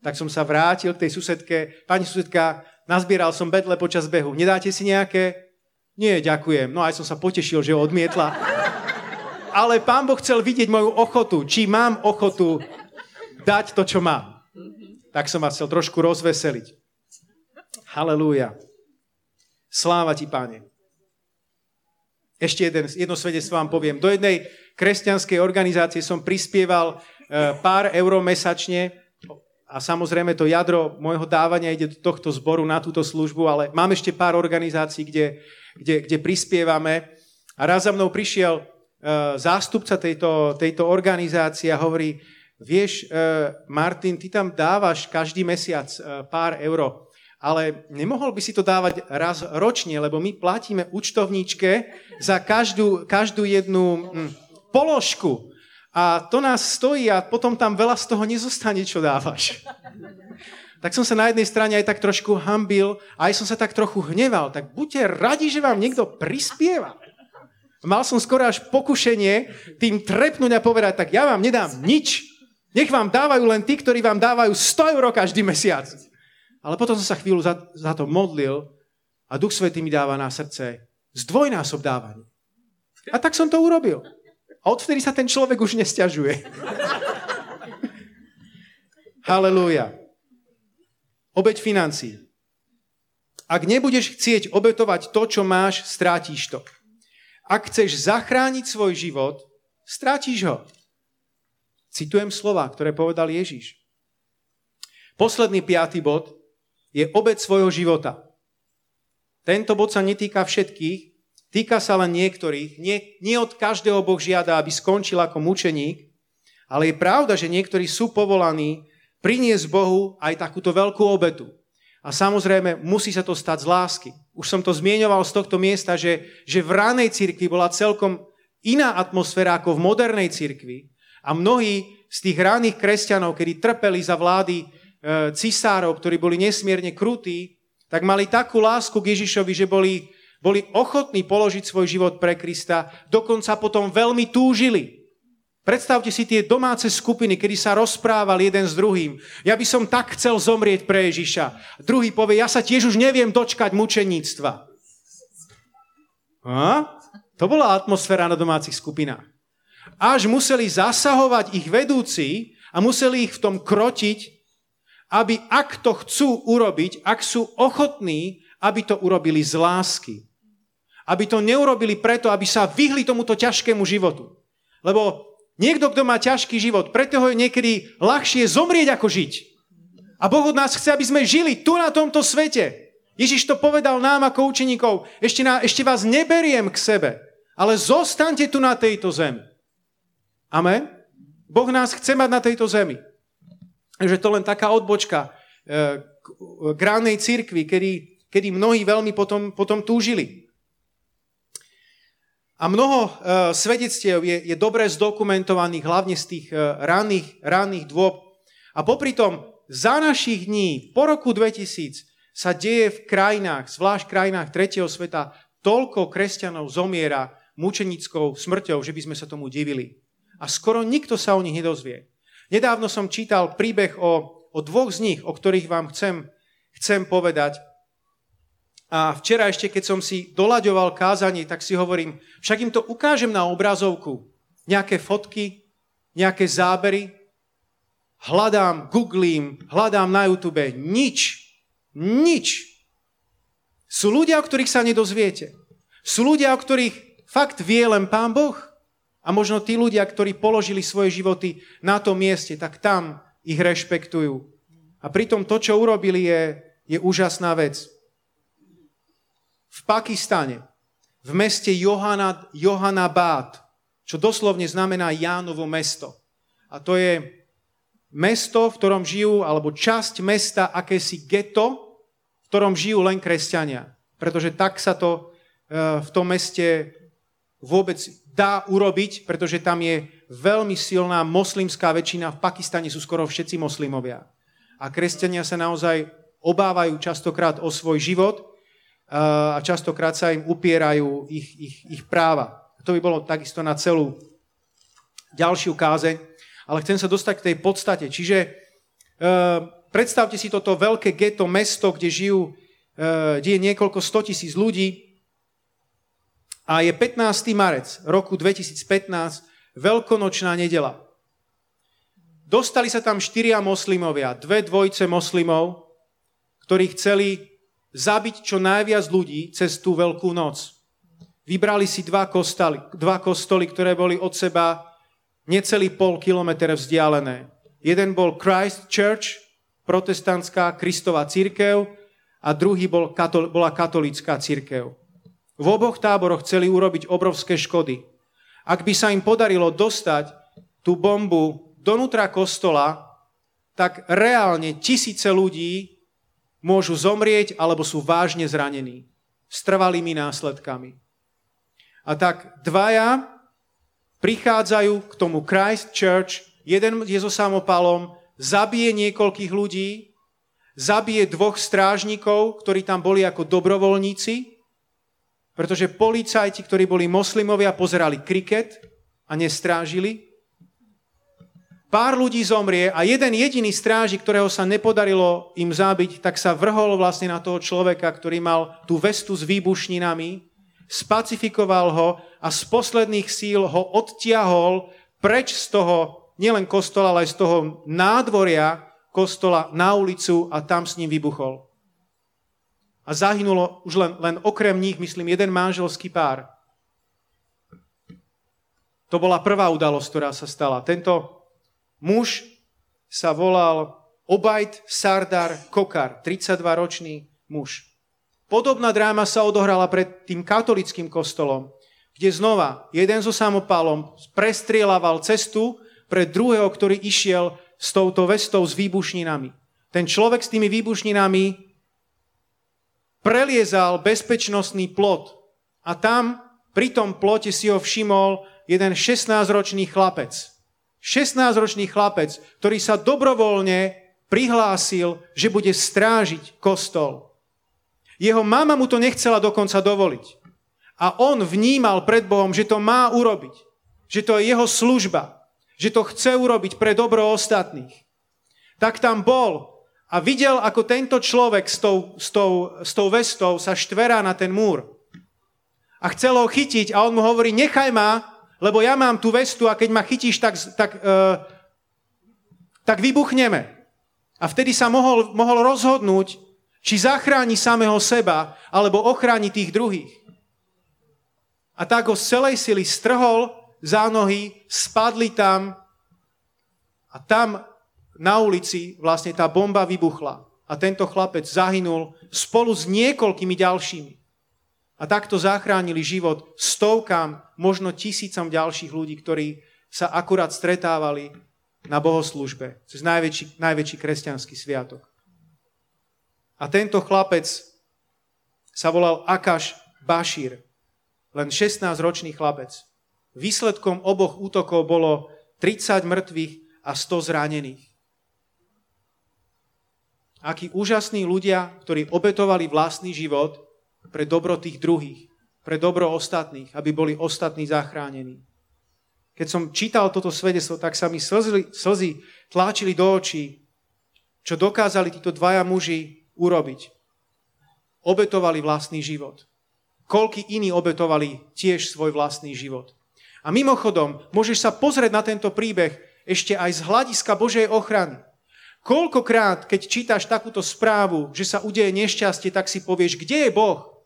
Tak som sa vrátil k tej susedke. Pani susedka, nazbieral som bedle počas behu. Nedáte si nejaké? Nie, ďakujem. No aj som sa potešil, že ho odmietla. Ale pán Boh chcel vidieť moju ochotu, či mám ochotu dať to, čo mám tak som vás chcel trošku rozveseliť. Halelúja. Sláva ti, páne. Ešte jeden, jedno svedectvo vám poviem. Do jednej kresťanskej organizácie som prispieval e, pár eur mesačne a samozrejme to jadro môjho dávania ide do tohto zboru na túto službu, ale mám ešte pár organizácií, kde, kde, kde prispievame. A raz za mnou prišiel e, zástupca tejto, tejto organizácie a hovorí, vieš, uh, Martin, ty tam dávaš každý mesiac pár euro, ale nemohol by si to dávať raz ročne, lebo my platíme účtovníčke za každú, každú jednu hm, položku. A to nás stojí a potom tam veľa z toho nezostane, čo dávaš. tak som sa na jednej strane aj tak trošku hambil aj som sa tak trochu hneval. Tak buďte radi, že vám niekto prispieva. Mal som skoro až pokušenie tým trepnúť a povedať, tak ja vám nedám nič, nech vám dávajú len tí, ktorí vám dávajú 100 eur každý mesiac. Ale potom som sa chvíľu za, za to modlil a Duch Svetý mi dáva na srdce zdvojnásob dávanie. A tak som to urobil. A odvtedy sa ten človek už nestiažuje. [LAUGHS] Halelúja. Obeď financí. Ak nebudeš chcieť obetovať to, čo máš, strátiš to. Ak chceš zachrániť svoj život, strátiš ho. Citujem slova, ktoré povedal Ježiš. Posledný piatý bod je obec svojho života. Tento bod sa netýka všetkých, týka sa len niektorých. Nie, nie od každého Boh žiada, aby skončil ako mučeník, ale je pravda, že niektorí sú povolaní priniesť Bohu aj takúto veľkú obetu. A samozrejme, musí sa to stať z lásky. Už som to zmienoval z tohto miesta, že, že v ranej cirkvi bola celkom iná atmosféra ako v modernej cirkvi. A mnohí z tých ránych kresťanov, kedy trpeli za vlády cisárov, ktorí boli nesmierne krutí, tak mali takú lásku k Ježišovi, že boli, boli ochotní položiť svoj život pre Krista, dokonca potom veľmi túžili. Predstavte si tie domáce skupiny, kedy sa rozprával jeden s druhým. Ja by som tak chcel zomrieť pre Ježiša. Druhý povie, ja sa tiež už neviem dočkať mučeníctva. A? To bola atmosféra na domácich skupinách až museli zasahovať ich vedúci a museli ich v tom krotiť, aby ak to chcú urobiť, ak sú ochotní, aby to urobili z lásky. Aby to neurobili preto, aby sa vyhli tomuto ťažkému životu. Lebo niekto, kto má ťažký život, preto ho je niekedy ľahšie zomrieť ako žiť. A Boh od nás chce, aby sme žili tu na tomto svete. Ježiš to povedal nám ako učeníkov, ešte, na, ešte vás neberiem k sebe, ale zostaňte tu na tejto zemi. Amen? Boh nás chce mať na tejto zemi. Že to len taká odbočka e, k ránej cirkvi, kedy, kedy mnohí veľmi potom, potom túžili. A mnoho uh, svedectiev je, je dobre zdokumentovaných, hlavne z tých ranných, ranných dôb. A popri tom, za našich dní, po roku 2000, sa deje v krajinách, zvlášť krajinách tretieho sveta, toľko kresťanov zomiera mučenickou smrťou, že by sme sa tomu divili a skoro nikto sa o nich nedozvie. Nedávno som čítal príbeh o, o dvoch z nich, o ktorých vám chcem, chcem povedať. A včera ešte, keď som si doľaďoval kázanie, tak si hovorím, však im to ukážem na obrazovku. Nejaké fotky, nejaké zábery. Hľadám, googlím, hľadám na YouTube. Nič. Nič. Sú ľudia, o ktorých sa nedozviete. Sú ľudia, o ktorých fakt vie len Pán Boh. A možno tí ľudia, ktorí položili svoje životy na tom mieste, tak tam ich rešpektujú. A pritom to, čo urobili, je, je úžasná vec. V Pakistane, v meste Johana, Johanabad, čo doslovne znamená Jánovo mesto. A to je mesto, v ktorom žijú, alebo časť mesta, akési geto, v ktorom žijú len kresťania. Pretože tak sa to e, v tom meste vôbec dá urobiť, pretože tam je veľmi silná moslimská väčšina. V Pakistane sú skoro všetci moslimovia. A kresťania sa naozaj obávajú častokrát o svoj život a častokrát sa im upierajú ich, ich, ich práva. To by bolo takisto na celú ďalšiu kázeň, ale chcem sa dostať k tej podstate. Čiže e, predstavte si toto veľké geto, mesto, kde žijú, e, kde je niekoľko stotisíc ľudí, a je 15. marec roku 2015, veľkonočná nedela. Dostali sa tam štyria moslimovia, dve dvojce moslimov, ktorí chceli zabiť čo najviac ľudí cez tú veľkú noc. Vybrali si dva kostoly, dva kostoly, ktoré boli od seba necelý pol kilometr vzdialené. Jeden bol Christ Church, protestantská kristová církev, a druhý bol, bola katolícká církev. V oboch táboroch chceli urobiť obrovské škody. Ak by sa im podarilo dostať tú bombu donútra kostola, tak reálne tisíce ľudí môžu zomrieť alebo sú vážne zranení s trvalými následkami. A tak dvaja prichádzajú k tomu Christ Church, jeden je so samopalom, zabije niekoľkých ľudí, zabije dvoch strážnikov, ktorí tam boli ako dobrovoľníci pretože policajti, ktorí boli moslimovia, pozerali kriket a nestrážili. Pár ľudí zomrie a jeden jediný strážik, ktorého sa nepodarilo im zabiť, tak sa vrhol vlastne na toho človeka, ktorý mal tú vestu s výbušninami, spacifikoval ho a z posledných síl ho odtiahol preč z toho, nielen kostola, ale aj z toho nádvoria kostola na ulicu a tam s ním vybuchol a zahynulo už len, len okrem nich, myslím, jeden manželský pár. To bola prvá udalosť, ktorá sa stala. Tento muž sa volal Obajt Sardar Kokar, 32-ročný muž. Podobná dráma sa odohrala pred tým katolickým kostolom, kde znova jeden so samopálom prestrielaval cestu pre druhého, ktorý išiel s touto vestou s výbušninami. Ten človek s tými výbušninami preliezal bezpečnostný plot a tam pri tom plote si ho všimol jeden 16-ročný chlapec. 16-ročný chlapec, ktorý sa dobrovoľne prihlásil, že bude strážiť kostol. Jeho mama mu to nechcela dokonca dovoliť. A on vnímal pred Bohom, že to má urobiť. Že to je jeho služba. Že to chce urobiť pre dobro ostatných. Tak tam bol a videl, ako tento človek s tou, s, tou, s tou vestou sa štverá na ten múr. A chcel ho chytiť a on mu hovorí, nechaj ma, lebo ja mám tú vestu a keď ma chytíš, tak, tak, uh, tak vybuchneme. A vtedy sa mohol, mohol rozhodnúť, či zachráni samého seba, alebo ochráni tých druhých. A tak ho z celej sily strhol za nohy, spadli tam a tam na ulici vlastne tá bomba vybuchla a tento chlapec zahynul spolu s niekoľkými ďalšími. A takto zachránili život stovkám, možno tisícom ďalších ľudí, ktorí sa akurát stretávali na bohoslužbe, cez najväčší, najväčší kresťanský sviatok. A tento chlapec sa volal Akaš Bašír, len 16-ročný chlapec. Výsledkom oboch útokov bolo 30 mŕtvych a 100 zranených akí úžasní ľudia, ktorí obetovali vlastný život pre dobro tých druhých, pre dobro ostatných, aby boli ostatní zachránení. Keď som čítal toto svedectvo, tak sa mi slzy, slzy tláčili do očí, čo dokázali títo dvaja muži urobiť. Obetovali vlastný život. Koľky iní obetovali tiež svoj vlastný život. A mimochodom, môžeš sa pozrieť na tento príbeh ešte aj z hľadiska Božej ochrany. Koľkokrát, keď čítaš takúto správu, že sa udeje nešťastie, tak si povieš, kde je Boh?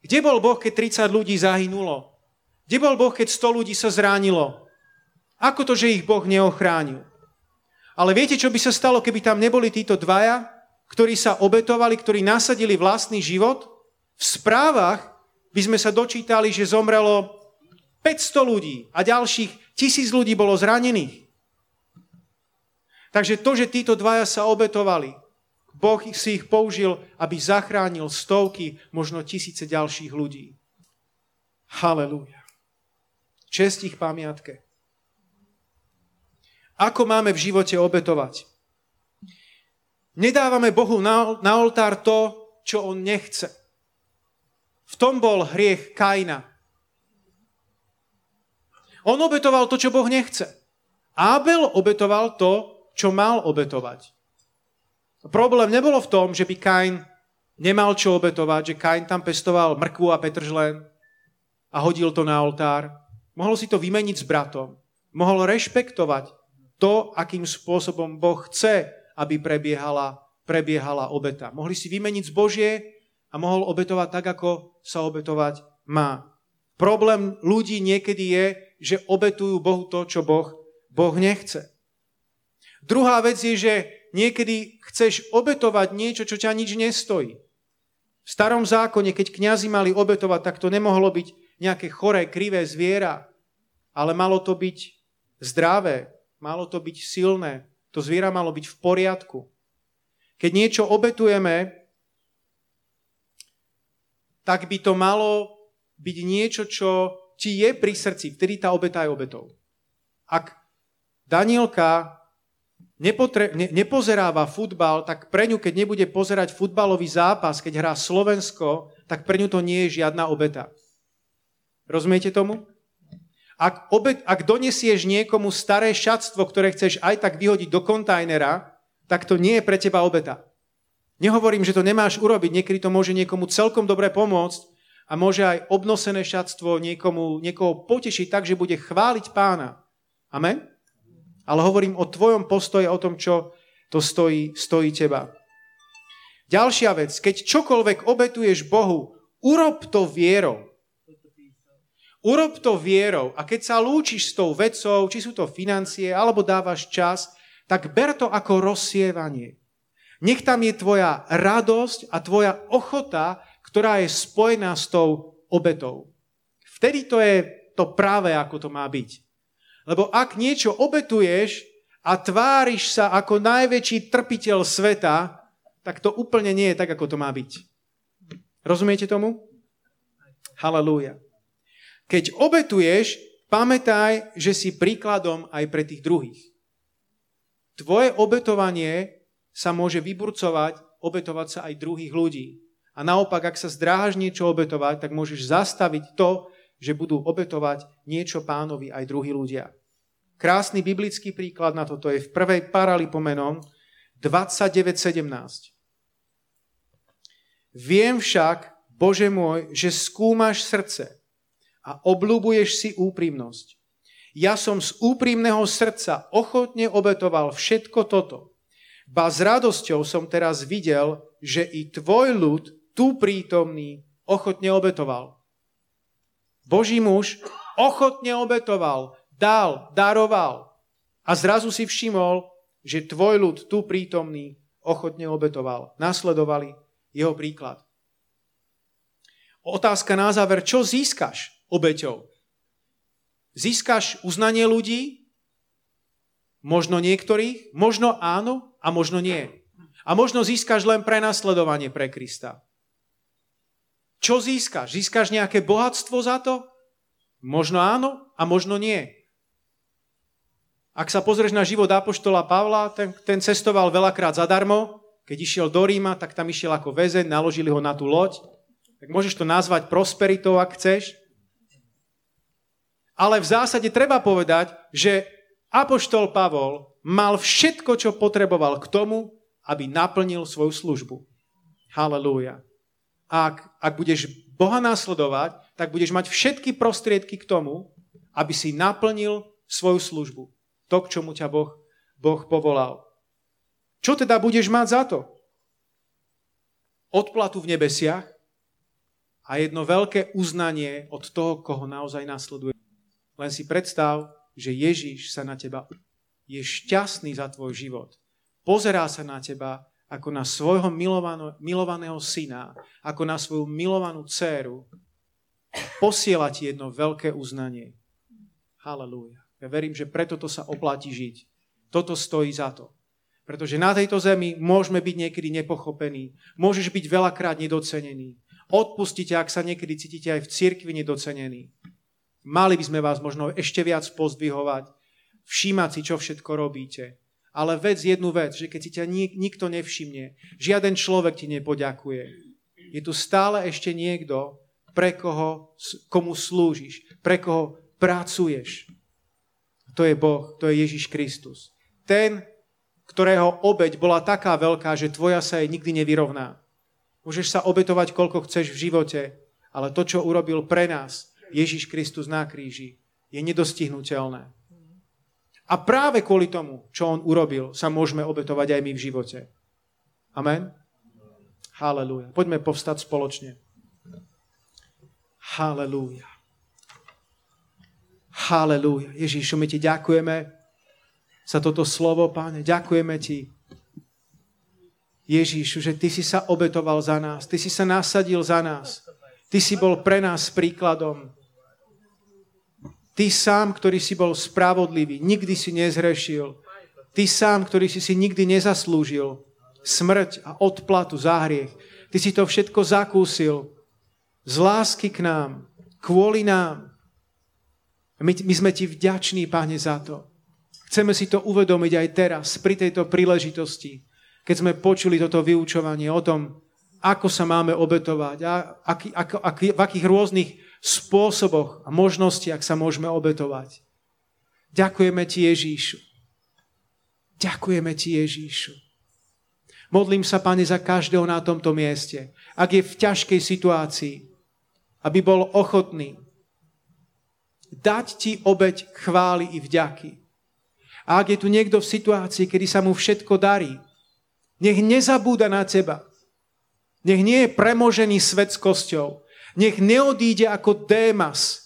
Kde bol Boh, keď 30 ľudí zahynulo? Kde bol Boh, keď 100 ľudí sa zránilo? Ako to, že ich Boh neochránil? Ale viete, čo by sa stalo, keby tam neboli títo dvaja, ktorí sa obetovali, ktorí nasadili vlastný život? V správach by sme sa dočítali, že zomrelo 500 ľudí a ďalších tisíc ľudí bolo zranených. Takže to, že títo dvaja sa obetovali, Boh si ich použil, aby zachránil stovky, možno tisíce ďalších ľudí. Halelúja. Čest ich pamiatke. Ako máme v živote obetovať? Nedávame Bohu na, na oltár to, čo on nechce. V tom bol hriech Kaina. On obetoval to, čo Boh nechce. Abel obetoval to, čo mal obetovať. Problém nebolo v tom, že by Kain nemal čo obetovať, že Kain tam pestoval mrkvu a petržlen a hodil to na oltár. Mohol si to vymeniť s bratom. Mohol rešpektovať to, akým spôsobom Boh chce, aby prebiehala, prebiehala obeta. Mohli si vymeniť z Božie a mohol obetovať tak, ako sa obetovať má. Problém ľudí niekedy je, že obetujú Bohu to, čo Boh, boh nechce. Druhá vec je, že niekedy chceš obetovať niečo, čo ťa nič nestojí. V starom zákone, keď kňazi mali obetovať, tak to nemohlo byť nejaké choré, krivé zviera, ale malo to byť zdravé, malo to byť silné, to zviera malo byť v poriadku. Keď niečo obetujeme, tak by to malo byť niečo, čo ti je pri srdci, vtedy tá obeta je obetou. Ak Danielka nepotre- ne- nepozeráva futbal, tak pre ňu, keď nebude pozerať futbalový zápas, keď hrá Slovensko, tak pre ňu to nie je žiadna obeta. Rozumiete tomu? Ak, obet, ak donesieš niekomu staré šatstvo, ktoré chceš aj tak vyhodiť do kontajnera, tak to nie je pre teba obeta. Nehovorím, že to nemáš urobiť, niekedy to môže niekomu celkom dobre pomôcť a môže aj obnosené šatstvo niekomu, niekoho potešiť tak, že bude chváliť pána. Amen? Ale hovorím o tvojom postoji a o tom, čo to stojí, stojí teba. Ďalšia vec, keď čokoľvek obetuješ Bohu, urob to vierou. Urob to vierou a keď sa lúčiš s tou vecou, či sú to financie, alebo dávaš čas, tak ber to ako rozsievanie. Nech tam je tvoja radosť a tvoja ochota, ktorá je spojená s tou obetou. Vtedy to je to práve, ako to má byť. Lebo ak niečo obetuješ a tváriš sa ako najväčší trpiteľ sveta, tak to úplne nie je tak, ako to má byť. Rozumiete tomu? Halelúja. Keď obetuješ, pamätaj, že si príkladom aj pre tých druhých. Tvoje obetovanie sa môže vyburcovať, obetovať sa aj druhých ľudí. A naopak, ak sa zdráhaš niečo obetovať, tak môžeš zastaviť to, že budú obetovať niečo pánovi aj druhí ľudia. Krásny biblický príklad na toto je v prvej paralipomenom 29.17. Viem však, Bože môj, že skúmaš srdce a obľúbuješ si úprimnosť. Ja som z úprimného srdca ochotne obetoval všetko toto. Ba s radosťou som teraz videl, že i tvoj ľud, tu prítomný, ochotne obetoval. Boží muž ochotne obetoval, dal, daroval. A zrazu si všimol, že tvoj ľud, tu prítomný, ochotne obetoval. Nasledovali jeho príklad. Otázka na záver, čo získaš obeťou? Získaš uznanie ľudí? Možno niektorých? Možno áno a možno nie. A možno získaš len prenasledovanie pre Krista. Čo získaš? Získaš nejaké bohatstvo za to? Možno áno a možno nie. Ak sa pozrieš na život Apoštola Pavla, ten, ten cestoval veľakrát zadarmo. Keď išiel do Ríma, tak tam išiel ako väzeň, naložili ho na tú loď. Tak môžeš to nazvať prosperitou, ak chceš. Ale v zásade treba povedať, že Apoštol Pavol mal všetko, čo potreboval k tomu, aby naplnil svoju službu. Halelúja. Ak, ak budeš Boha následovať, tak budeš mať všetky prostriedky k tomu, aby si naplnil svoju službu. To, k čomu ťa Boh, boh povolal. Čo teda budeš mať za to? Odplatu v nebesiach a jedno veľké uznanie od toho, koho naozaj nasleduje. Len si predstav, že Ježíš sa na teba je šťastný za tvoj život. Pozerá sa na teba ako na svojho milovaného syna, ako na svoju milovanú dceru, posiela ti jedno veľké uznanie. Halelúja. Ja verím, že preto to sa oplatí žiť. Toto stojí za to. Pretože na tejto zemi môžeme byť niekedy nepochopení. Môžeš byť veľakrát nedocenený. Odpustite, ak sa niekedy cítite aj v cirkvi nedocenený. Mali by sme vás možno ešte viac pozdvihovať, všímať si, čo všetko robíte. Ale vec jednu vec, že keď si ťa nik- nikto nevšimne, žiaden človek ti nepoďakuje. Je tu stále ešte niekto, pre koho, komu slúžiš, pre koho pracuješ. To je Boh, to je Ježiš Kristus. Ten, ktorého obeď bola taká veľká, že tvoja sa jej nikdy nevyrovná. Môžeš sa obetovať, koľko chceš v živote, ale to, čo urobil pre nás Ježiš Kristus na kríži, je nedostihnutelné. A práve kvôli tomu, čo on urobil, sa môžeme obetovať aj my v živote. Amen? Halelúja. Poďme povstať spoločne. Halelúja. Halelúja. Ježíšu, my ti ďakujeme za toto slovo, páne. Ďakujeme ti, Ježíšu, že ty si sa obetoval za nás. Ty si sa nasadil za nás. Ty si bol pre nás príkladom. Ty sám, ktorý si bol spravodlivý, nikdy si nezrešil. Ty sám, ktorý si si nikdy nezaslúžil smrť a odplatu za hriech. Ty si to všetko zakúsil z lásky k nám, kvôli nám. My, my sme ti vďační, Pane, za to. Chceme si to uvedomiť aj teraz, pri tejto príležitosti, keď sme počuli toto vyučovanie o tom, ako sa máme obetovať a aký, ako, aký, v akých rôznych spôsoboch a možnostiach sa môžeme obetovať. Ďakujeme ti, Ježíšu. Ďakujeme ti, Ježíšu. Modlím sa, Pane, za každého na tomto mieste. Ak je v ťažkej situácii, aby bol ochotný dať ti obeď chvály i vďaky. A ak je tu niekto v situácii, kedy sa mu všetko darí, nech nezabúda na teba. Nech nie je premožený svetskosťou. Nech neodíde ako Démas,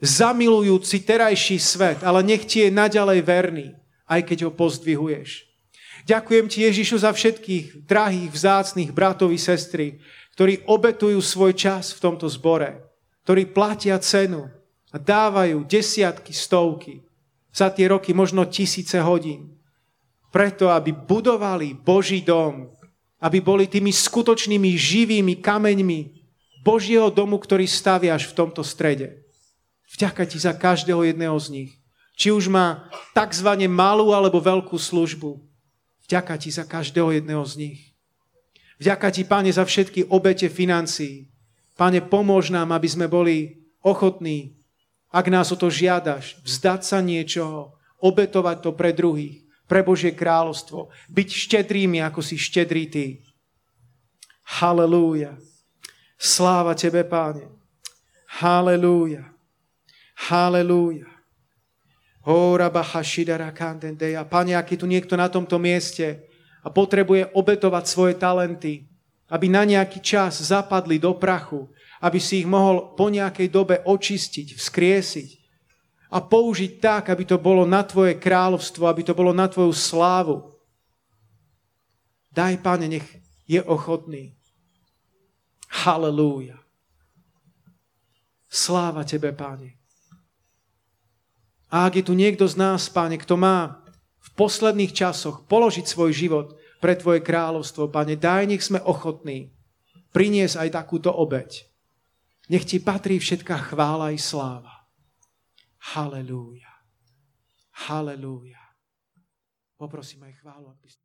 zamilujúci terajší svet, ale nech ti je naďalej verný, aj keď ho pozdvihuješ. Ďakujem ti Ježišu za všetkých drahých, vzácných bratov i sestry, ktorí obetujú svoj čas v tomto zbore, ktorí platia cenu a dávajú desiatky, stovky za tie roky, možno tisíce hodín, preto, aby budovali Boží dom, aby boli tými skutočnými živými kameňmi Božieho domu, ktorý staviaš v tomto strede. Vďaka ti za každého jedného z nich. Či už má takzvané malú alebo veľkú službu. Vďaka ti za každého jedného z nich. Vďaka ti, Pane, za všetky obete financií. Pane, pomôž nám, aby sme boli ochotní, ak nás o to žiadaš, vzdať sa niečoho, obetovať to pre druhých pre Božie kráľovstvo. Byť štedrými, ako si štedrý ty. Halelúja. Sláva Tebe, Páne. Halelúja. Halelúja. Pane, aký tu niekto na tomto mieste a potrebuje obetovať svoje talenty, aby na nejaký čas zapadli do prachu, aby si ich mohol po nejakej dobe očistiť, vzkriesiť, a použiť tak, aby to bolo na Tvoje kráľovstvo, aby to bolo na Tvoju slávu. Daj, Pane, nech je ochotný. Halelúja. Sláva Tebe, Pane. A ak je tu niekto z nás, Pane, kto má posledných časoch položiť svoj život pre Tvoje kráľovstvo, Pane, daj, nech sme ochotní priniesť aj takúto obeď. Nech Ti patrí všetká chvála i sláva. Halelúja. Halelúja. Poprosím aj chválu, aby ste...